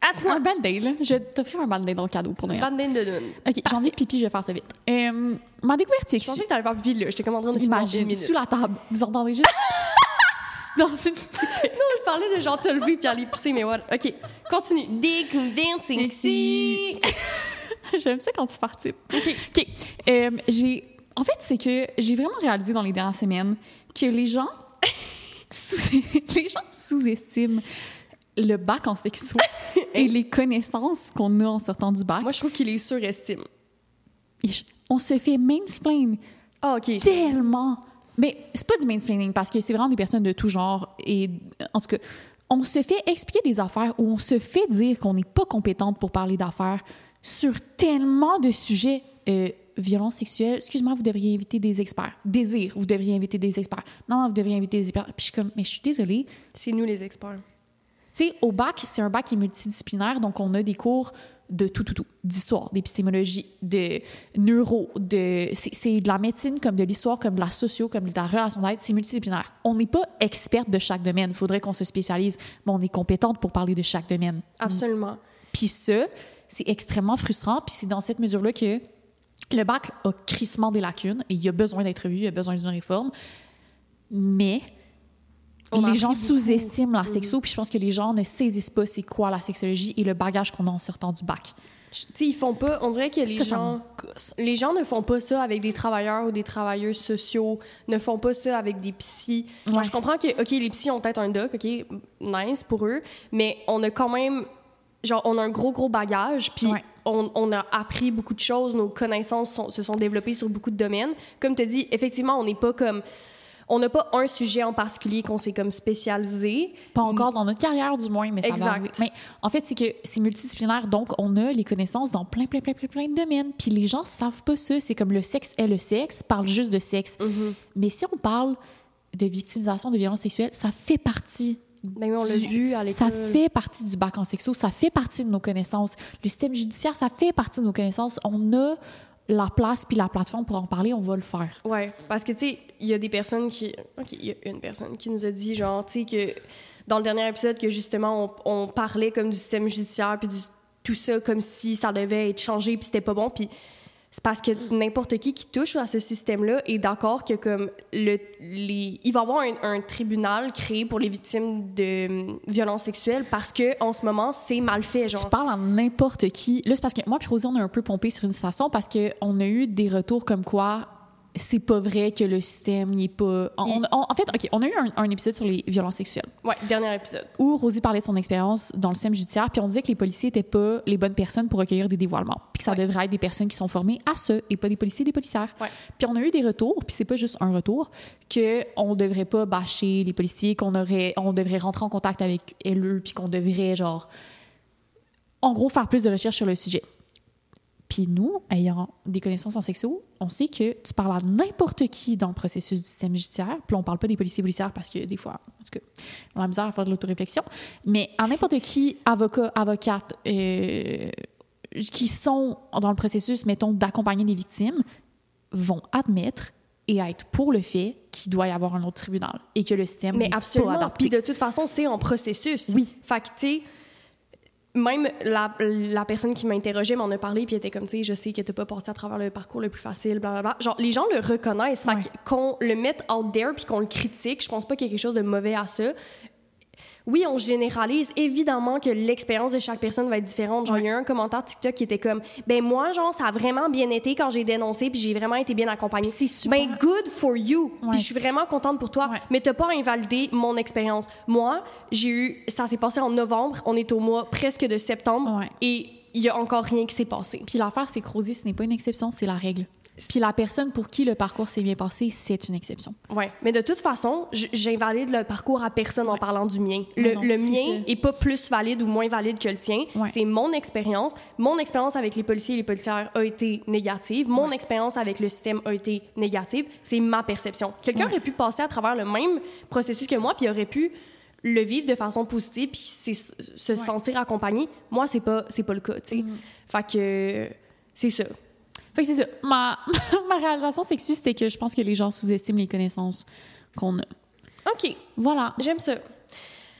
À toi! Un band-aid, là. Je vais t'offrir un band-aid dans le cadeau pour Noël. Bandine de noun. OK, j'ai envie de pipi, je vais faire ça vite. Euh, ma découverte Je sexuelle. pensais que t'allais faire pipi là. J'étais comme en train de finir en une Imagine, minute. sous la table. Vous entendez juste. dans une. Non, je parlais de genre te lever puis aller pisser, mais voilà. OK, continue. Dick, dancing, si. J'aime ça quand tu participes. OK. OK. Euh, j'ai... En fait, c'est que j'ai vraiment réalisé dans les dernières semaines que les gens, sous- les gens sous-estiment le bac en sexo et les connaissances qu'on a en sortant du bac. Moi, je trouve qu'il est surestime. On se fait mansplain Ah, tellement. Mais c'est pas du mansplaining parce que c'est vraiment des personnes de tout genre. Et en tout cas, on se fait expliquer des affaires ou on se fait dire qu'on n'est pas compétente pour parler d'affaires sur tellement de sujets. Euh, violence sexuelle, excuse-moi, vous devriez inviter des experts. Désir, vous devriez inviter des experts. Non, non, vous devriez inviter des experts. Puis je suis comme, mais je suis désolée. C'est nous les experts. Tu sais, au bac, c'est un bac qui est multidisciplinaire, donc on a des cours de tout, tout, tout. D'histoire, d'épistémologie, de neuro, de... C'est c'est de la médecine comme de l'histoire, comme de la socio, comme de la relation d'aide. C'est multidisciplinaire. On n'est pas experte de chaque domaine. Il faudrait qu'on se spécialise, mais on est compétente pour parler de chaque domaine. Absolument. Puis ça, c'est extrêmement frustrant. Puis c'est dans cette mesure-là que le bac a crissement des lacunes et il y a besoin d'être revu, il y a besoin d'une réforme. Mais On les gens sous-estiment la Mhm. sexo, puis je pense que les gens ne saisissent pas c'est quoi la sexologie et le bagage qu'on a en sortant du bac. Tu sais, ils font pas. On dirait que les ça gens. Les gens ne font pas ça avec des travailleurs ou des travailleuses sociaux, ne font pas ça avec des psys. Genre, Ouais. Je comprends que, OK, les psys ont peut-être un doc, OK, nice pour eux, mais on a quand même. Genre, on a un gros, gros bagage, puis Ouais. On, on a appris beaucoup de choses, nos connaissances sont- se sont développées sur beaucoup de domaines. Comme tu dis, effectivement, on n'est pas comme. On n'a pas un sujet en particulier qu'on s'est comme spécialisé. Pas encore dans notre carrière, du moins, mais ça Exact. va arriver. Mais en fait, c'est que c'est multidisciplinaire, donc on a les connaissances dans plein, plein, plein, plein, plein de domaines. Puis les gens savent pas ça. C'est comme le sexe est le sexe, parle juste de sexe. Mm-hmm. Mais si on parle de victimisation de violences sexuelles, ça fait partie. Oui, on l'a vu à. Ça fait partie du bac en sexo, ça fait partie de nos connaissances. Le système judiciaire, ça fait partie de nos connaissances. On a la place puis la plateforme pour en parler, on va le faire. Ouais, parce que tu sais, il y a des personnes qui. OK, il y a une personne qui nous a dit, genre, tu sais, que dans le dernier épisode, que justement, on, on parlait comme du système judiciaire, puis du, tout ça comme si ça devait être changé, puis c'était pas bon. Puis c'est parce que n'importe qui qui touche à ce système-là est d'accord que, comme, le, les, il va y avoir un, un tribunal créé pour les victimes de hum, violences sexuelles parce que en ce moment, c'est mal fait, genre. Tu parles à n'importe qui. Là, c'est parce que moi puis Rosie, on a un peu pompé sur une station parce qu'on a eu des retours comme quoi c'est pas vrai que le système n'est pas... on- Il- on- en fait, OK, on a eu un, un épisode sur les violences sexuelles Ouais, dernier épisode. où Rosie parlait de son expérience dans le système judiciaire, puis on disait que les policiers n'étaient pas les bonnes personnes pour recueillir des dévoilements, puis que ça Ouais. devrait être des personnes qui sont formées à ça, et pas des policiers, des policières. Ouais. Puis on a eu des retours, puis c'est pas juste un retour, qu'on ne devrait pas bâcher les policiers, qu'on aurait, on devrait rentrer en contact avec eux, puis qu'on devrait, genre, en gros, faire plus de recherches sur le sujet. Puis nous, ayant des connaissances en sexo, on sait que tu parles à n'importe qui dans le processus du système judiciaire. Puis on parle pas des policiers policières parce que des fois, en tout cas, on a la misère à faire de l'autoréflexion. Mais à n'importe qui, avocat, avocate, euh, qui sont dans le processus, mettons, d'accompagner des victimes, vont admettre et être pour le fait qu'il doit y avoir un autre tribunal et que le système Mais absolument. Puis de toute façon, c'est en processus. Oui. Fait que, tu même la, la personne qui m'interrogeait m'en a parlé, puis elle était comme, tu sais, je sais que t'as pas passé à travers le parcours le plus facile, blablabla. Genre, les gens le reconnaissent. Fait Ouais. que qu'on le mette out there puis qu'on le critique, je pense pas qu'il y a quelque chose de mauvais à ça. Oui, on généralise. Évidemment que l'expérience de chaque personne va être différente. Genre, il y a un commentaire TikTok qui était comme, ben moi, genre, ça a vraiment bien été quand j'ai dénoncé, puis j'ai vraiment été bien accompagnée. C'est super. Ben, good for you. Ouais. Puis je suis vraiment contente pour toi. Ouais. Mais t'as pas invalidé mon expérience. Moi, j'ai eu, ça s'est passé en novembre. On est au mois presque de septembre, Ouais. et il y a encore rien qui s'est passé. Puis l'affaire, c'est que Rosie, ce n'est pas une exception, c'est la règle. Puis la personne pour qui le parcours s'est bien passé, c'est une exception. Ouais. Mais de toute façon, j'invalide le parcours à personne en parlant du mien. Le, Non, le c'est mien ça. est pas plus valide ou moins valide que le tien. Ouais. C'est mon expérience. Mon expérience avec les policiers et les policières a été négative. Mon expérience avec le système a été négative. C'est ma perception. Quelqu'un aurait pu passer à travers le même processus que moi, puis aurait pu le vivre de façon positive, puis se sentir accompagné. Moi, c'est pas, c'est pas le cas, tu sais. Mm. Fait que c'est ça. Fait que c'est ça. Ma, ma réalisation sexuelle, c'était que je pense que les gens sous-estiment les connaissances qu'on a. OK, Voilà. j'aime ça.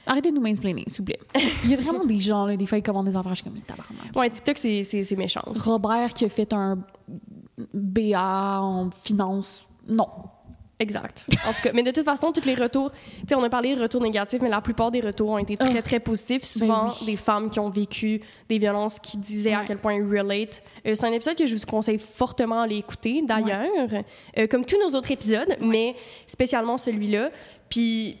Arrêtez de nous mansplainer, s'il vous plaît. Il y a vraiment des gens, là, des fois, ils commandent des affaires, je suis comme, tabarnak. Ouais, TikTok, c'est c'est- c'est méchant. Robert qui a fait un BA en finance, non. Exact. En tout cas, mais de toute façon, tous les retours, tu sais, on a parlé de retours négatifs, mais la plupart des retours ont été très, Oh. très positifs. Souvent, Ben oui. des femmes qui ont vécu des violences qui disaient à Ouais. quel point ils relate. Euh, c'est un épisode que je vous conseille fortement à aller écouter, d'ailleurs, Euh, comme tous nos autres épisodes, mais spécialement celui-là. Puis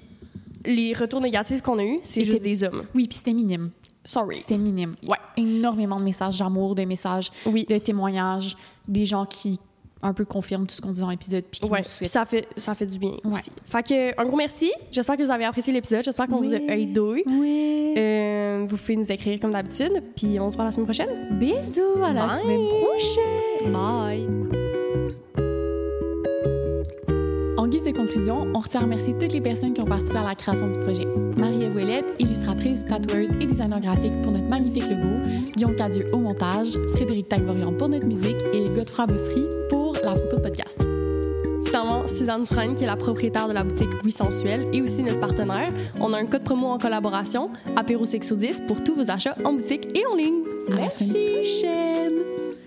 les retours négatifs qu'on a eus, c'est juste des hommes. Oui, puis c'était minime. Sorry. C'était minime. A énormément de messages d'amour, de messages Oui. de témoignages, des gens qui un peu confirment tout ce qu'on dit dans l'épisode puis Ouais, ça fait, ça fait du bien Ouais. aussi. Fait que, un gros merci. J'espère que vous avez apprécié l'épisode. J'espère qu'on vous a aidé. Oui. Euh, vous pouvez nous écrire comme d'habitude. Puis on se voit la semaine prochaine. Bisous, à la semaine prochaine. Bye. En guise de conclusion, on retient à remercier toutes les personnes qui ont participé à la création du projet. Marie-Ève Ouellette, illustratrice, tatoueuse et designer graphique pour notre magnifique logo, Guillaume Cadieux au montage, Frédéric Tagvorian pour notre musique et Godefroy Bossery pour la photo de podcast. Finalement, Suzanne Dufresne, qui est la propriétaire de la boutique Oui Sensuel et aussi notre partenaire. On a un code promo en collaboration, apéro 10 pour tous vos achats en boutique et en ligne. À la semaine prochaine.